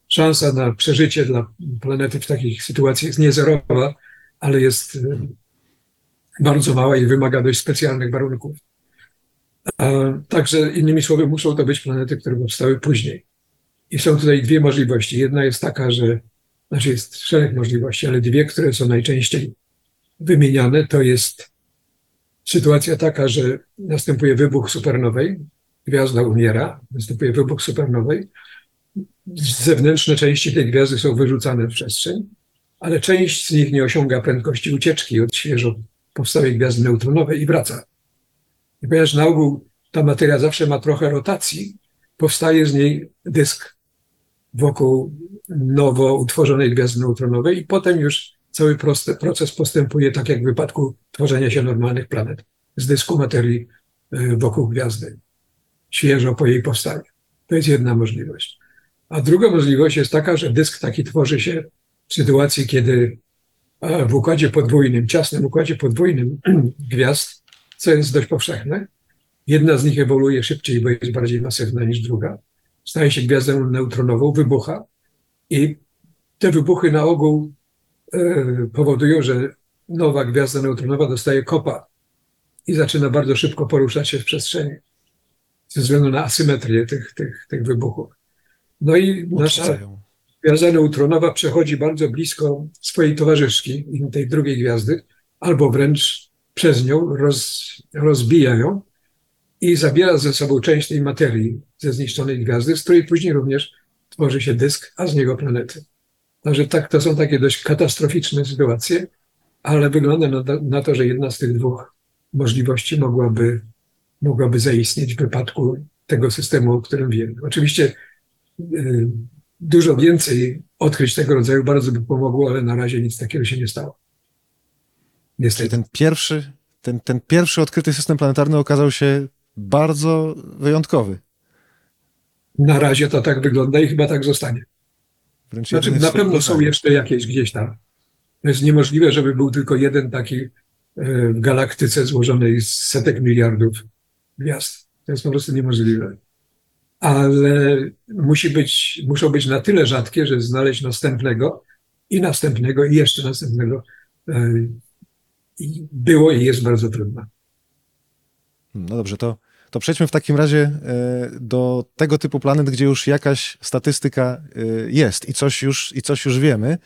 szansa na przeżycie dla planety w takich sytuacjach jest niezerowa, ale jest e, bardzo mała i wymaga dość specjalnych warunków. Także innymi słowy, muszą to być planety, które powstały później. I są tutaj dwie możliwości. Jedna jest taka, że, znaczy jest szereg możliwości, ale dwie, które są najczęściej wymieniane, to jest sytuacja taka, że następuje wybuch supernowej, gwiazda umiera, następuje wybuch supernowej, zewnętrzne części tej gwiazdy są wyrzucane w przestrzeń, ale część z nich nie osiąga prędkości ucieczki od świeżo powstałej gwiazdy neutronowej i wraca. I ponieważ na ogół ta materia zawsze ma trochę rotacji, powstaje z niej dysk wokół nowo utworzonej gwiazdy neutronowej i potem już cały prosty, proces postępuje tak jak w wypadku tworzenia się normalnych planet z dysku materii y, wokół gwiazdy, świeżo po jej powstaniu. To jest jedna możliwość. A druga możliwość jest taka, że dysk taki tworzy się w sytuacji, kiedy w układzie podwójnym, ciasnym układzie podwójnym gwiazd, co jest dość powszechne, jedna z nich ewoluuje szybciej, bo jest bardziej masywna niż druga, staje się gwiazdą neutronową, wybucha. I te wybuchy na ogół e, powodują, że nowa gwiazda neutronowa dostaje kopa i zaczyna bardzo szybko poruszać się w przestrzeni ze względu na asymetrię tych, tych, tych wybuchów. No i nasza gwiazda neutronowa przechodzi bardzo blisko swojej towarzyszki, tej drugiej gwiazdy, albo wręcz przez nią roz, rozbija ją i zabiera ze sobą część tej materii ze zniszczonej gwiazdy, z której później również tworzy się dysk, a z niego planety. Także tak, to są takie dość katastroficzne sytuacje, ale wygląda na, na to, że jedna z tych dwóch możliwości mogłaby, mogłaby zaistnieć w wypadku tego systemu, o którym wiemy. Oczywiście y, dużo więcej odkryć tego rodzaju bardzo by pomogło, ale na razie nic takiego się nie stało. Czyli ten pierwszy, ten, ten pierwszy odkryty system planetarny okazał się bardzo wyjątkowy. Na razie to tak wygląda i chyba tak zostanie. Wręcz Znaczy, na pewno są jeszcze jakieś gdzieś tam. To jest niemożliwe, żeby był tylko jeden taki e, w galaktyce złożonej z setek miliardów gwiazd. To jest po prostu niemożliwe. Ale musi być, muszą być na tyle rzadkie, że znaleźć następnego i następnego i jeszcze następnego e, było i jest bardzo trudno. No dobrze, to, to przejdźmy w takim razie e, do tego typu planet, gdzie już jakaś statystyka e, jest i coś już, i coś już wiemy.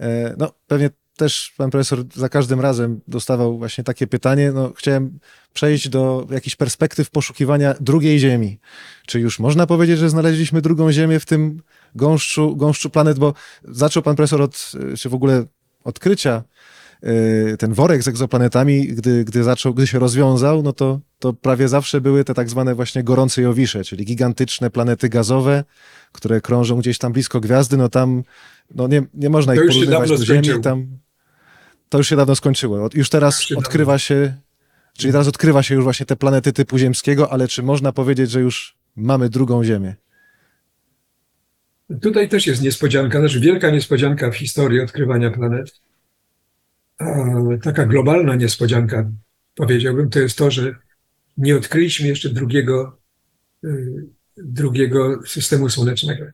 E, No, pewnie też pan profesor za każdym razem dostawał właśnie takie pytanie. No, chciałem przejść do jakichś perspektyw poszukiwania drugiej Ziemi. Czy już można powiedzieć, że znaleźliśmy drugą Ziemię w tym gąszczu, gąszczu planet? Bo zaczął pan profesor od, czy w ogóle odkrycia ten worek z egzoplanetami, gdy, gdy zaczął, gdy się rozwiązał, no to, to prawie zawsze były te tak zwane właśnie gorące jowisze, czyli gigantyczne planety gazowe, które krążą gdzieś tam blisko gwiazdy, no tam no nie, nie można To ich porównywać dawno do Ziemi. Tam, to już się dawno skończyło. Już teraz Już się odkrywa się, czyli teraz odkrywa się już właśnie te planety typu ziemskiego, ale czy można powiedzieć, że już mamy drugą Ziemię? Tutaj też jest niespodzianka, znaczy wielka niespodzianka w historii odkrywania planet. A taka globalna niespodzianka, powiedziałbym, to jest to, że nie odkryliśmy jeszcze drugiego, y, drugiego systemu słonecznego.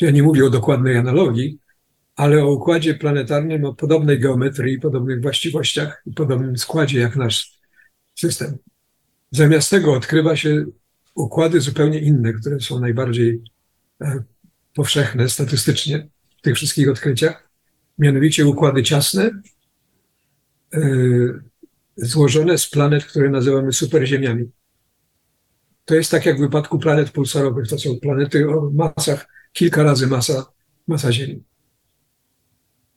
Ja nie mówię o dokładnej analogii, ale o układzie planetarnym, o podobnej geometrii, podobnych właściwościach i podobnym składzie jak nasz system. Zamiast tego odkrywa się układy zupełnie inne, które są najbardziej e, powszechne statystycznie w tych wszystkich odkryciach, mianowicie układy ciasne, yy, złożone z planet, które nazywamy superziemiami. To jest tak jak w wypadku planet pulsarowych. To są planety o masach kilka razy masa, masa Ziemi.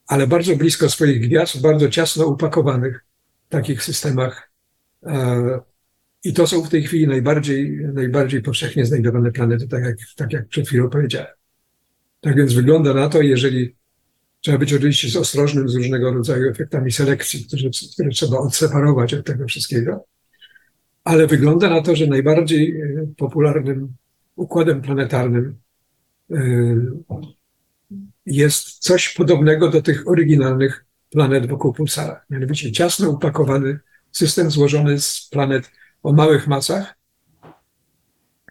Ale bardzo blisko swoich gwiazd, bardzo ciasno upakowanych w takich systemach. E, I to są w tej chwili najbardziej, najbardziej powszechnie znajdowane planety, tak jak, tak jak przed chwilą powiedziałem. Tak więc wygląda na to, jeżeli trzeba być oczywiście ostrożnym z różnego rodzaju efektami selekcji, które, które trzeba odseparować od tego wszystkiego, ale wygląda na to, że najbardziej e, popularnym układem planetarnym e, jest coś podobnego do tych oryginalnych planet wokół pulsara. Mianowicie ciasno upakowany system złożony z planet o małych masach,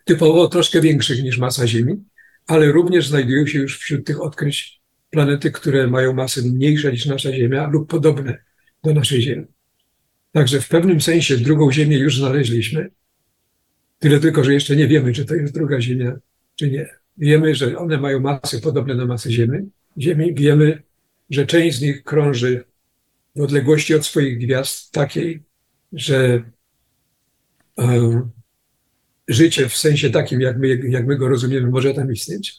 typowo troszkę większych niż masa Ziemi, ale również znajdują się już wśród tych odkryć planety, które mają masy mniejsze niż nasza Ziemia lub podobne do naszej Ziemi. Także w pewnym sensie drugą Ziemię już znaleźliśmy. Tyle tylko, że jeszcze nie wiemy, czy to jest druga Ziemia, czy nie. Wiemy, że one mają masy podobne do masy Ziemi. Ziemi. Wiemy, że część z nich krąży w odległości od swoich gwiazd takiej, że e, życie w sensie takim, jak my, jak my go rozumiemy, może tam istnieć,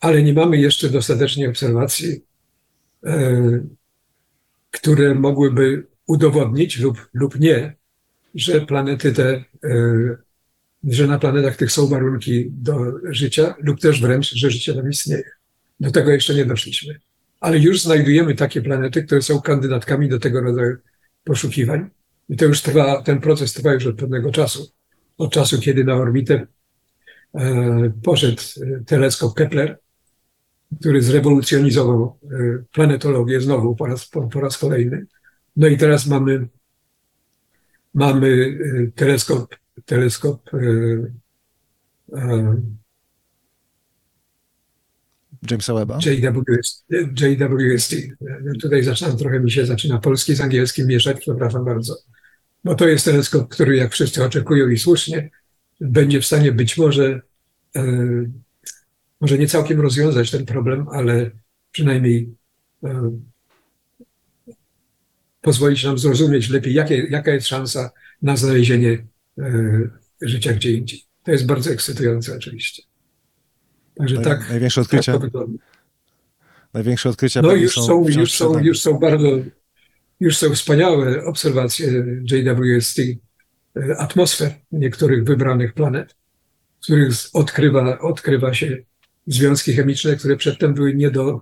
ale nie mamy jeszcze dostatecznie obserwacji, e, które mogłyby udowodnić lub, lub nie, że planety te, e, że na planetach tych są warunki do życia, lub też wręcz, że życie tam istnieje. Do tego jeszcze nie doszliśmy. Ale już znajdujemy takie planety, które są kandydatkami do tego rodzaju poszukiwań. I to już trwa, ten proces trwa już od pewnego czasu. Od czasu, kiedy na orbitę e, poszedł teleskop Kepler, który zrewolucjonizował e, planetologię znowu po raz, po, po raz kolejny. No i teraz mamy, mamy e, teleskop, teleskop e, Jamesa Webba. JWST. JWST. Tutaj zaczynam, trochę mi się zaczyna polski z angielskim mieszać, przepraszam bardzo. Bo to jest teleskop, który jak wszyscy oczekują i słusznie, będzie w stanie być może, może nie całkiem rozwiązać ten problem, ale przynajmniej e, pozwolić nam zrozumieć lepiej, jakie, jaka jest szansa na znalezienie e, życia gdzie indziej. To jest bardzo ekscytujące oczywiście. Także tak, największe tak odkrycia, to wygląda. największe odkrycia No już są, wciąż już są, już są bardzo, już są wspaniałe obserwacje JWST e, atmosfer niektórych wybranych planet, w których odkrywa, odkrywa się związki chemiczne, które przedtem były nie do,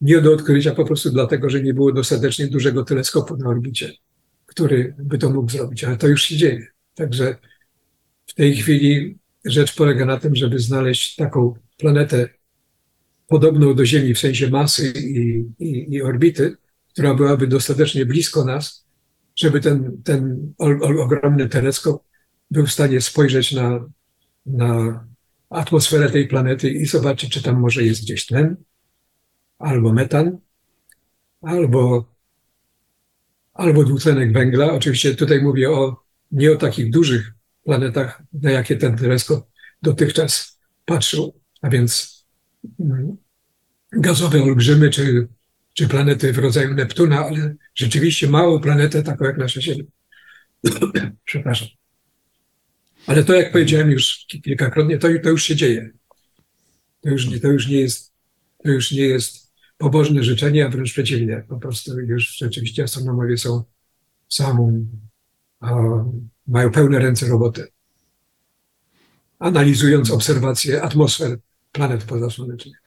nie do odkrycia po prostu dlatego, że nie było dostatecznie dużego teleskopu na orbicie, który by to mógł zrobić, ale to już się dzieje. Także w tej chwili rzecz polega na tym, żeby znaleźć taką planetę podobną do Ziemi w sensie masy i, i, i orbity, która byłaby dostatecznie blisko nas, żeby ten, ten ogromny teleskop był w stanie spojrzeć na, na atmosferę tej planety i zobaczyć, czy tam może jest gdzieś tlen, albo metan, albo, albo dwutlenek węgla. Oczywiście tutaj mówię o, nie o takich dużych planetach, na jakie ten teleskop dotychczas patrzył, a więc mm, gazowe olbrzymy, czy, czy planety w rodzaju Neptuna, ale rzeczywiście małą planetę, taką jak nasza Ziemia. Przepraszam. Ale to, jak powiedziałem już ki- kilkakrotnie, to, to już się dzieje. To już, nie, to już nie jest, to już nie jest pobożne życzenie, a wręcz przeciwnie. Po prostu już rzeczywiście astronomowie są, a, mają pełne ręce roboty. Analizując obserwacje atmosfer planet pozasłonecznych.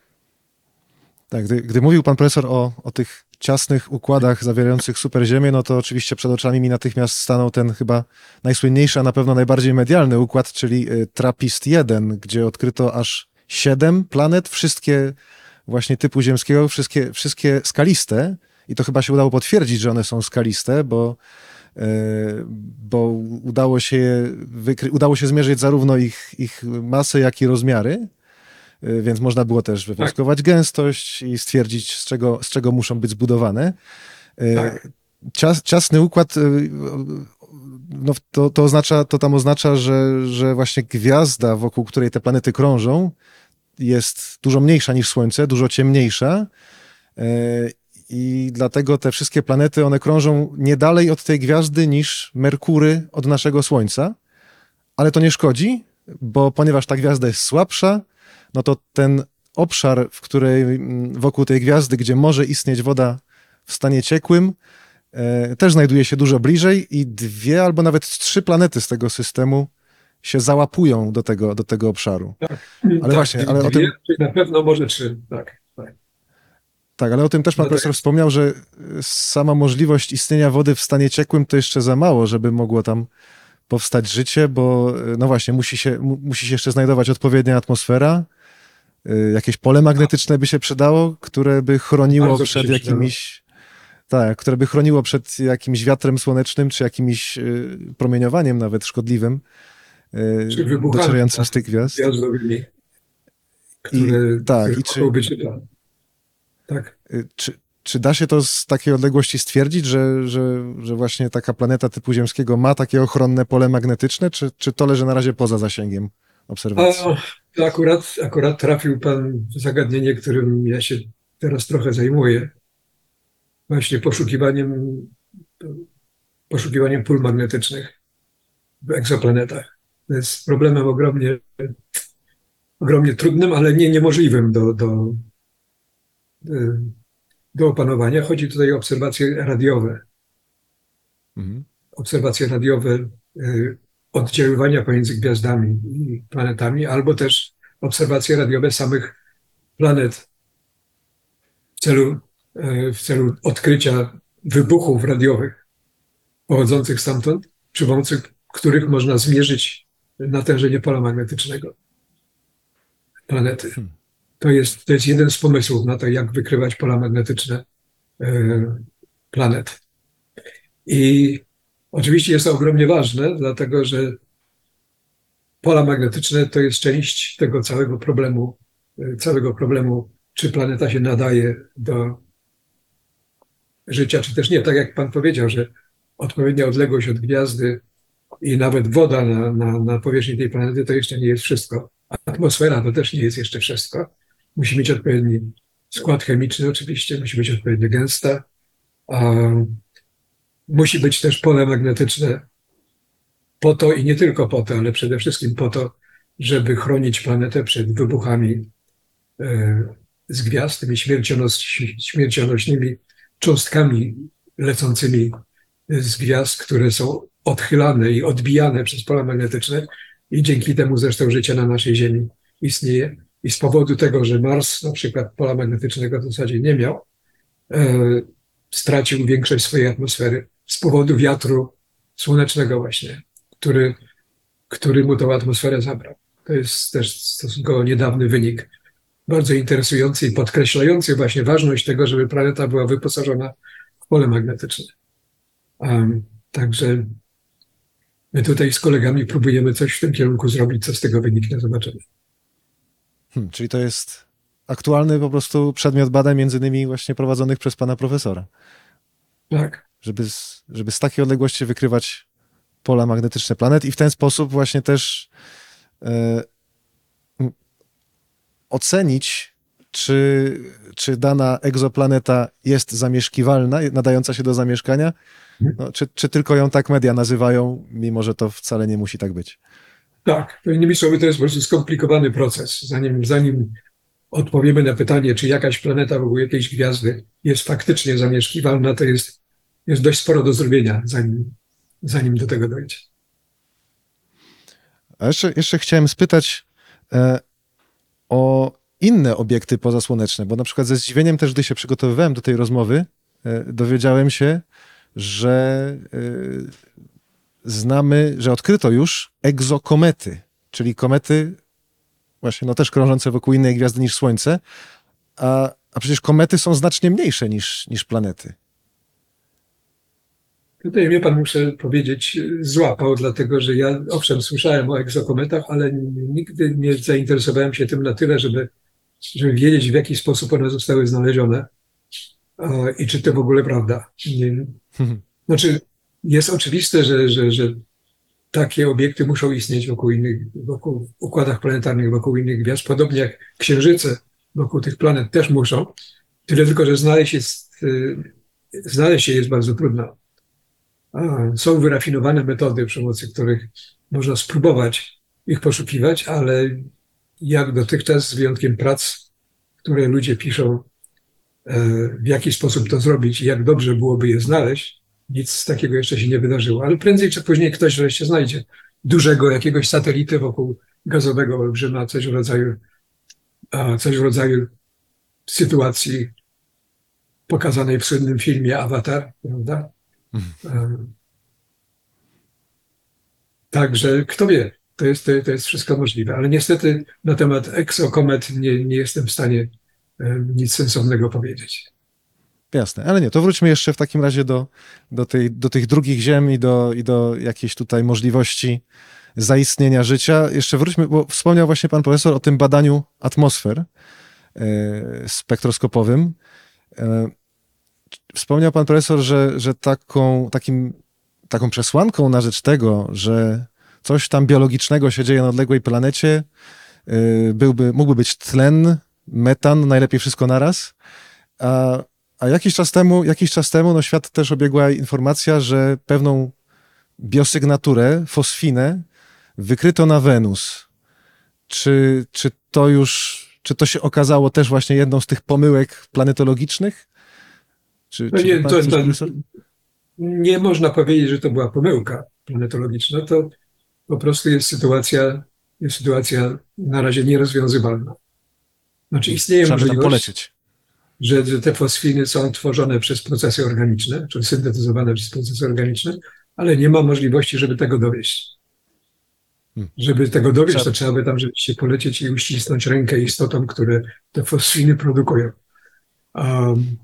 Tak, gdy, gdy mówił pan profesor o, o tych ciasnych układach zawierających superziemię, no to oczywiście przed oczami mi natychmiast stanął ten chyba najsłynniejszy, a na pewno najbardziej medialny układ, czyli y, TRAPPIST-1, gdzie odkryto aż siedem planet, wszystkie właśnie typu ziemskiego, wszystkie, wszystkie skaliste i to chyba się udało potwierdzić, że one są skaliste, bo, y, bo udało się, udało się zmierzyć zarówno ich, ich masę, jak i rozmiary. Y, Więc można było też wywnioskować gęstość i stwierdzić, z czego, z czego muszą być zbudowane. Y, Tak. Cias, ciasny układ, y, no to, to, oznacza, to tam oznacza, że, że właśnie gwiazda, wokół której te planety krążą, jest dużo mniejsza niż Słońce, dużo ciemniejsza. I dlatego te wszystkie planety, one krążą nie dalej od tej gwiazdy niż Merkury od naszego Słońca. Ale to nie szkodzi, bo ponieważ ta gwiazda jest słabsza, no to ten obszar, w której mm, wokół tej gwiazdy, gdzie może istnieć woda w stanie ciekłym, e, też znajduje się dużo bliżej i dwie albo nawet trzy planety z tego systemu się załapują do tego, do tego obszaru. Ale właśnie, ale o tym- dwie, Na pewno może trzy, tak. tak. Tak, ale o tym też pan No tak. profesor wspomniał, że sama możliwość istnienia wody w stanie ciekłym to jeszcze za mało, żeby mogło tam powstać życie, bo e, no właśnie, musi się, mu, musi się jeszcze znajdować odpowiednia atmosfera, jakieś pole magnetyczne by się przydało, które by chroniło Bardzo przed jakimiś Tak, które by chroniło przed jakimś wiatrem słonecznym, czy jakimś y, promieniowaniem nawet szkodliwym, y, Czy docierającym tak. z tych gwiazd. gwiazdowymi, które, tak, które i czy- być Tak. Y, Czy, czy da się to z takiej odległości stwierdzić, że, że, że właśnie taka planeta typu Ziemskiego ma takie ochronne pole magnetyczne, czy, czy to leży na razie poza zasięgiem obserwacji? A, to akurat, akurat trafił Pan w zagadnienie, którym ja się teraz trochę zajmuję. Właśnie poszukiwaniem, poszukiwaniem pól magnetycznych w egzoplanetach. To jest problemem ogromnie, ogromnie trudnym, ale nie niemożliwym do, do, do opanowania. Chodzi tutaj o obserwacje radiowe. Mhm. obserwacje radiowe y, oddziaływania pomiędzy gwiazdami i planetami, albo też obserwacje radiowe samych planet w celu, y, w celu odkrycia wybuchów radiowych pochodzących stamtąd, przy pomocy których można zmierzyć natężenie pola magnetycznego planety. Hmm. To jest, to jest jeden z pomysłów na to, jak wykrywać pola magnetyczne y, planet. I oczywiście jest to ogromnie ważne, dlatego że pola magnetyczne to jest część tego całego problemu, y, całego problemu, czy planeta się nadaje do życia, czy też nie. Tak jak pan powiedział, że odpowiednia odległość od gwiazdy i nawet woda na, na, na powierzchni tej planety to jeszcze nie jest wszystko. Atmosfera to też nie jest jeszcze wszystko. Musi mieć odpowiedni skład chemiczny oczywiście, musi być odpowiednio gęsta. A musi być też pole magnetyczne po to i nie tylko po to, ale przede wszystkim po to, żeby chronić planetę przed wybuchami e, z gwiazd, tymi śmiercionośnymi cząstkami lecącymi z gwiazd, które są odchylane i odbijane przez pola magnetyczne i dzięki temu zresztą życie na naszej Ziemi istnieje. I z powodu tego, że Mars na przykład pola magnetycznego w zasadzie nie miał, e, stracił większość swojej atmosfery z powodu wiatru słonecznego właśnie, który, który mu tą atmosferę zabrał. To jest też stosunkowo niedawny wynik, bardzo interesujący i podkreślający właśnie ważność tego, żeby planeta była wyposażona w pole magnetyczne. Um, także my tutaj z kolegami próbujemy coś w tym kierunku zrobić, co z tego wyniknie, zobaczymy. Hmm, czyli to jest aktualny po prostu przedmiot badań, między innymi właśnie prowadzonych przez pana profesora. Tak. żeby żeby z takiej odległości wykrywać pola magnetyczne planet i w ten sposób właśnie też e, ocenić, czy, czy dana egzoplaneta jest zamieszkiwalna, nadająca się do zamieszkania, no, czy, czy tylko ją tak media nazywają, mimo że to wcale nie musi tak być. Tak, innymi słowy, to jest po prostu skomplikowany proces. Zanim, zanim odpowiemy na pytanie, czy jakaś planeta wokół jakiejś gwiazdy jest faktycznie zamieszkiwalna, to jest, jest dość sporo do zrobienia, zanim, zanim do tego dojdzie. A jeszcze, jeszcze chciałem spytać e, o inne obiekty pozasłoneczne, bo na przykład ze zdziwieniem też, gdy się przygotowywałem do tej rozmowy, e, dowiedziałem się, że e, znamy, że odkryto już egzokomety, czyli komety właśnie no też krążące wokół innej gwiazdy niż Słońce, a, a przecież komety są znacznie mniejsze niż, niż planety. Tutaj mnie pan muszę powiedzieć, złapał, dlatego że ja owszem słyszałem o egzokometach, ale nigdy nie zainteresowałem się tym na tyle, żeby, żeby wiedzieć, w jaki sposób one zostały znalezione e, i czy to w ogóle prawda. Nie, znaczy, jest oczywiste, że, że, że takie obiekty muszą istnieć wokół innych, wokół układach planetarnych, wokół innych gwiazd, podobnie jak księżyce wokół tych planet też muszą. Tyle tylko, że znaleźć, jest, y, znaleźć je jest bardzo trudno. Są wyrafinowane metody, przy pomocy których można spróbować ich poszukiwać, ale jak dotychczas, z wyjątkiem prac, które ludzie piszą, e, w jaki sposób to zrobić i jak dobrze byłoby je znaleźć, nic takiego jeszcze się nie wydarzyło. Ale prędzej czy później ktoś wreszcie znajdzie dużego jakiegoś satelity wokół gazowego olbrzyma, coś w rodzaju, coś w rodzaju sytuacji pokazanej w słynnym filmie Avatar, prawda? Um, Także kto wie, to jest, to, jest wszystko możliwe, ale niestety na temat exokomet nie, nie jestem w stanie em, nic sensownego powiedzieć. Jasne, ale nie, to wróćmy jeszcze w takim razie do, do, tej, do tych drugich ziem i do, i do jakiejś tutaj możliwości zaistnienia życia. Jeszcze wróćmy, bo wspomniał właśnie pan profesor o tym badaniu atmosfer e, spektroskopowym. E, wspomniał pan profesor, że, że taką, takim, taką przesłanką na rzecz tego, że coś tam biologicznego się dzieje na odległej planecie, e, byłby, mógłby być tlen, metan, najlepiej wszystko naraz. A, a jakiś czas temu, jakiś czas temu no świat też obiegła informacja, że pewną biosygnaturę, fosfinę, wykryto na Wenus. Czy, czy to już, czy to się okazało też właśnie jedną z tych pomyłek planetologicznych? Czy, No czy nie, to, to, profesor? nie można powiedzieć, że to była pomyłka planetologiczna. To po prostu jest sytuacja, jest sytuacja na razie nierozwiązywalna. Znaczy istnieje Trzeba możliwość, że, że te fosfiny są tworzone przez procesy organiczne, czy syntetyzowane przez procesy organiczne, ale nie ma możliwości, żeby tego dowieść. Hmm. Żeby tego dowieść, to trzeba by tam rzeczywiście polecieć i uścisnąć rękę istotom, które te fosfiny produkują. Um,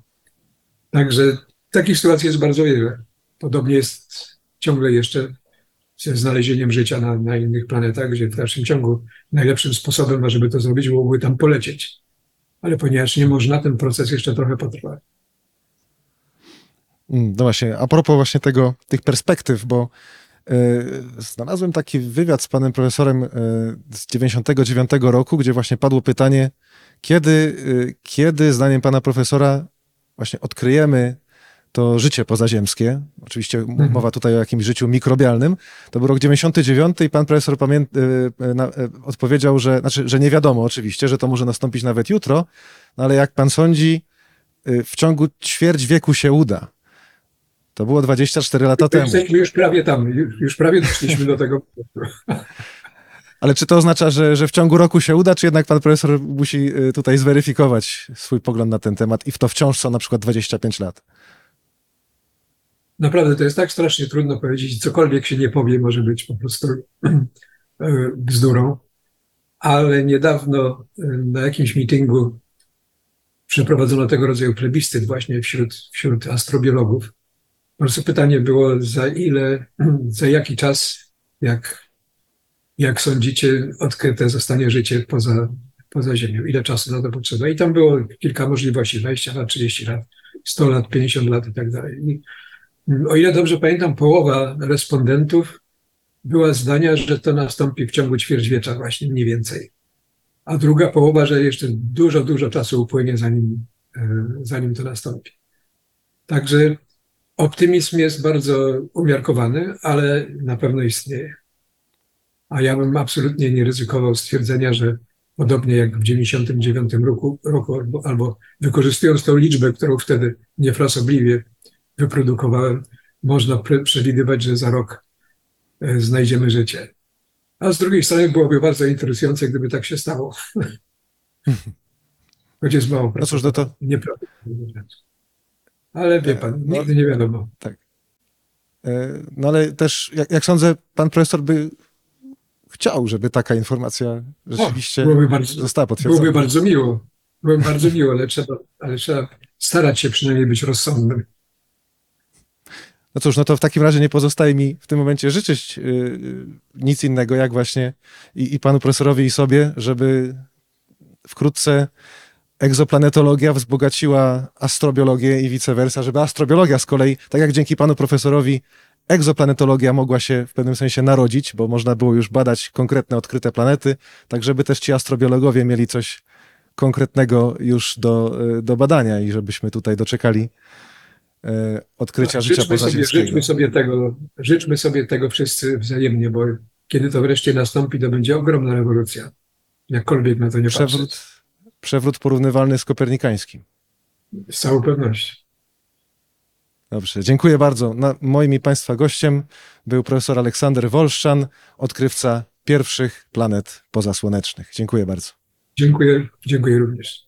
także takich sytuacji jest bardzo wiele. Podobnie jest ciągle jeszcze ze znalezieniem życia na, na innych planetach, gdzie w dalszym ciągu najlepszym sposobem, żeby to zrobić, byłoby tam polecieć. Ale ponieważ nie można, ten proces jeszcze trochę potrwa. Mm, No właśnie, a propos właśnie tego, tych perspektyw, bo e, znalazłem taki wywiad z panem profesorem e, z 99 roku, gdzie właśnie padło pytanie, kiedy, e, kiedy zdaniem pana profesora właśnie odkryjemy to życie pozaziemskie, oczywiście Mhm. mowa tutaj o jakimś życiu mikrobialnym, to był rok 99 i pan profesor pamię- e, e, na, e, odpowiedział, że, znaczy, że nie wiadomo oczywiście, że to może nastąpić nawet jutro, no ale jak pan sądzi, e, w ciągu ćwierć wieku się uda. To było 24 lata temu. Jesteśmy już prawie tam, już, już prawie doszliśmy do tego. Ale czy to oznacza, że, że w ciągu roku się uda, czy jednak pan profesor musi y, tutaj zweryfikować swój pogląd na ten temat i w to wciąż są na przykład 25 lat? Naprawdę to jest tak strasznie trudno powiedzieć, cokolwiek się nie powie, może być po prostu e, bzdurą. Ale niedawno e, na jakimś meetingu przeprowadzono tego rodzaju plebiscyt właśnie wśród, wśród astrobiologów. Po prostu pytanie było, za ile, za jaki czas, jak, jak sądzicie, odkryte zostanie życie poza, poza Ziemią? Ile czasu na to potrzeba? I tam było kilka możliwości, 20 lat, 30 lat, 100 lat, 50 lat i tak dalej. I o ile dobrze pamiętam, połowa respondentów była zdania, że to nastąpi w ciągu ćwierćwiecza właśnie, mniej więcej. A druga połowa, że jeszcze dużo, dużo czasu upłynie, zanim, e, zanim to nastąpi. Także optymizm jest bardzo umiarkowany, ale na pewno istnieje. A ja bym absolutnie nie ryzykował stwierdzenia, że podobnie jak w 99 roku, roku albo, albo wykorzystując tą liczbę, którą wtedy niefrasobliwie wyprodukowałem, można przewidywać, że za rok e, znajdziemy życie. A z drugiej strony byłoby bardzo interesujące, gdyby tak się stało. Choć jest mało No cóż, no to nieprawdopodobne. Ale wie pan, No- nigdy nie wiadomo. e, no ale też, jak, jak sądzę, pan profesor by chciał, żeby taka informacja rzeczywiście byłoby bardzo, została potwierdzona. byłoby bardzo miło. Byłoby bardzo miło, ale trzeba, ale trzeba starać się przynajmniej być rozsądnym. No cóż, no to w takim razie nie pozostaje mi w tym momencie życzyć y, y, nic innego, jak właśnie i, i panu profesorowi, i sobie, żeby wkrótce egzoplanetologia wzbogaciła astrobiologię i vice versa, żeby astrobiologia z kolei, tak jak dzięki panu profesorowi, egzoplanetologia mogła się w pewnym sensie narodzić, bo można było już badać konkretne odkryte planety, tak żeby też ci astrobiologowie mieli coś konkretnego już do, y, do badania i żebyśmy tutaj doczekali y, odkrycia życia życzmy sobie, pozaziemskiego. życzmy, sobie tego, życzmy sobie tego wszyscy wzajemnie, bo kiedy to wreszcie nastąpi, to będzie ogromna rewolucja. Jakkolwiek na to nie patrzeć. Przewrót, przewrót porównywalny z kopernikańskim. Z całą pewnością. Dobrze, dziękuję bardzo. Na, moim i Państwa gościem był profesor Aleksander Wolszczan, odkrywca pierwszych planet pozasłonecznych. Dziękuję bardzo. Dziękuję, dziękuję również.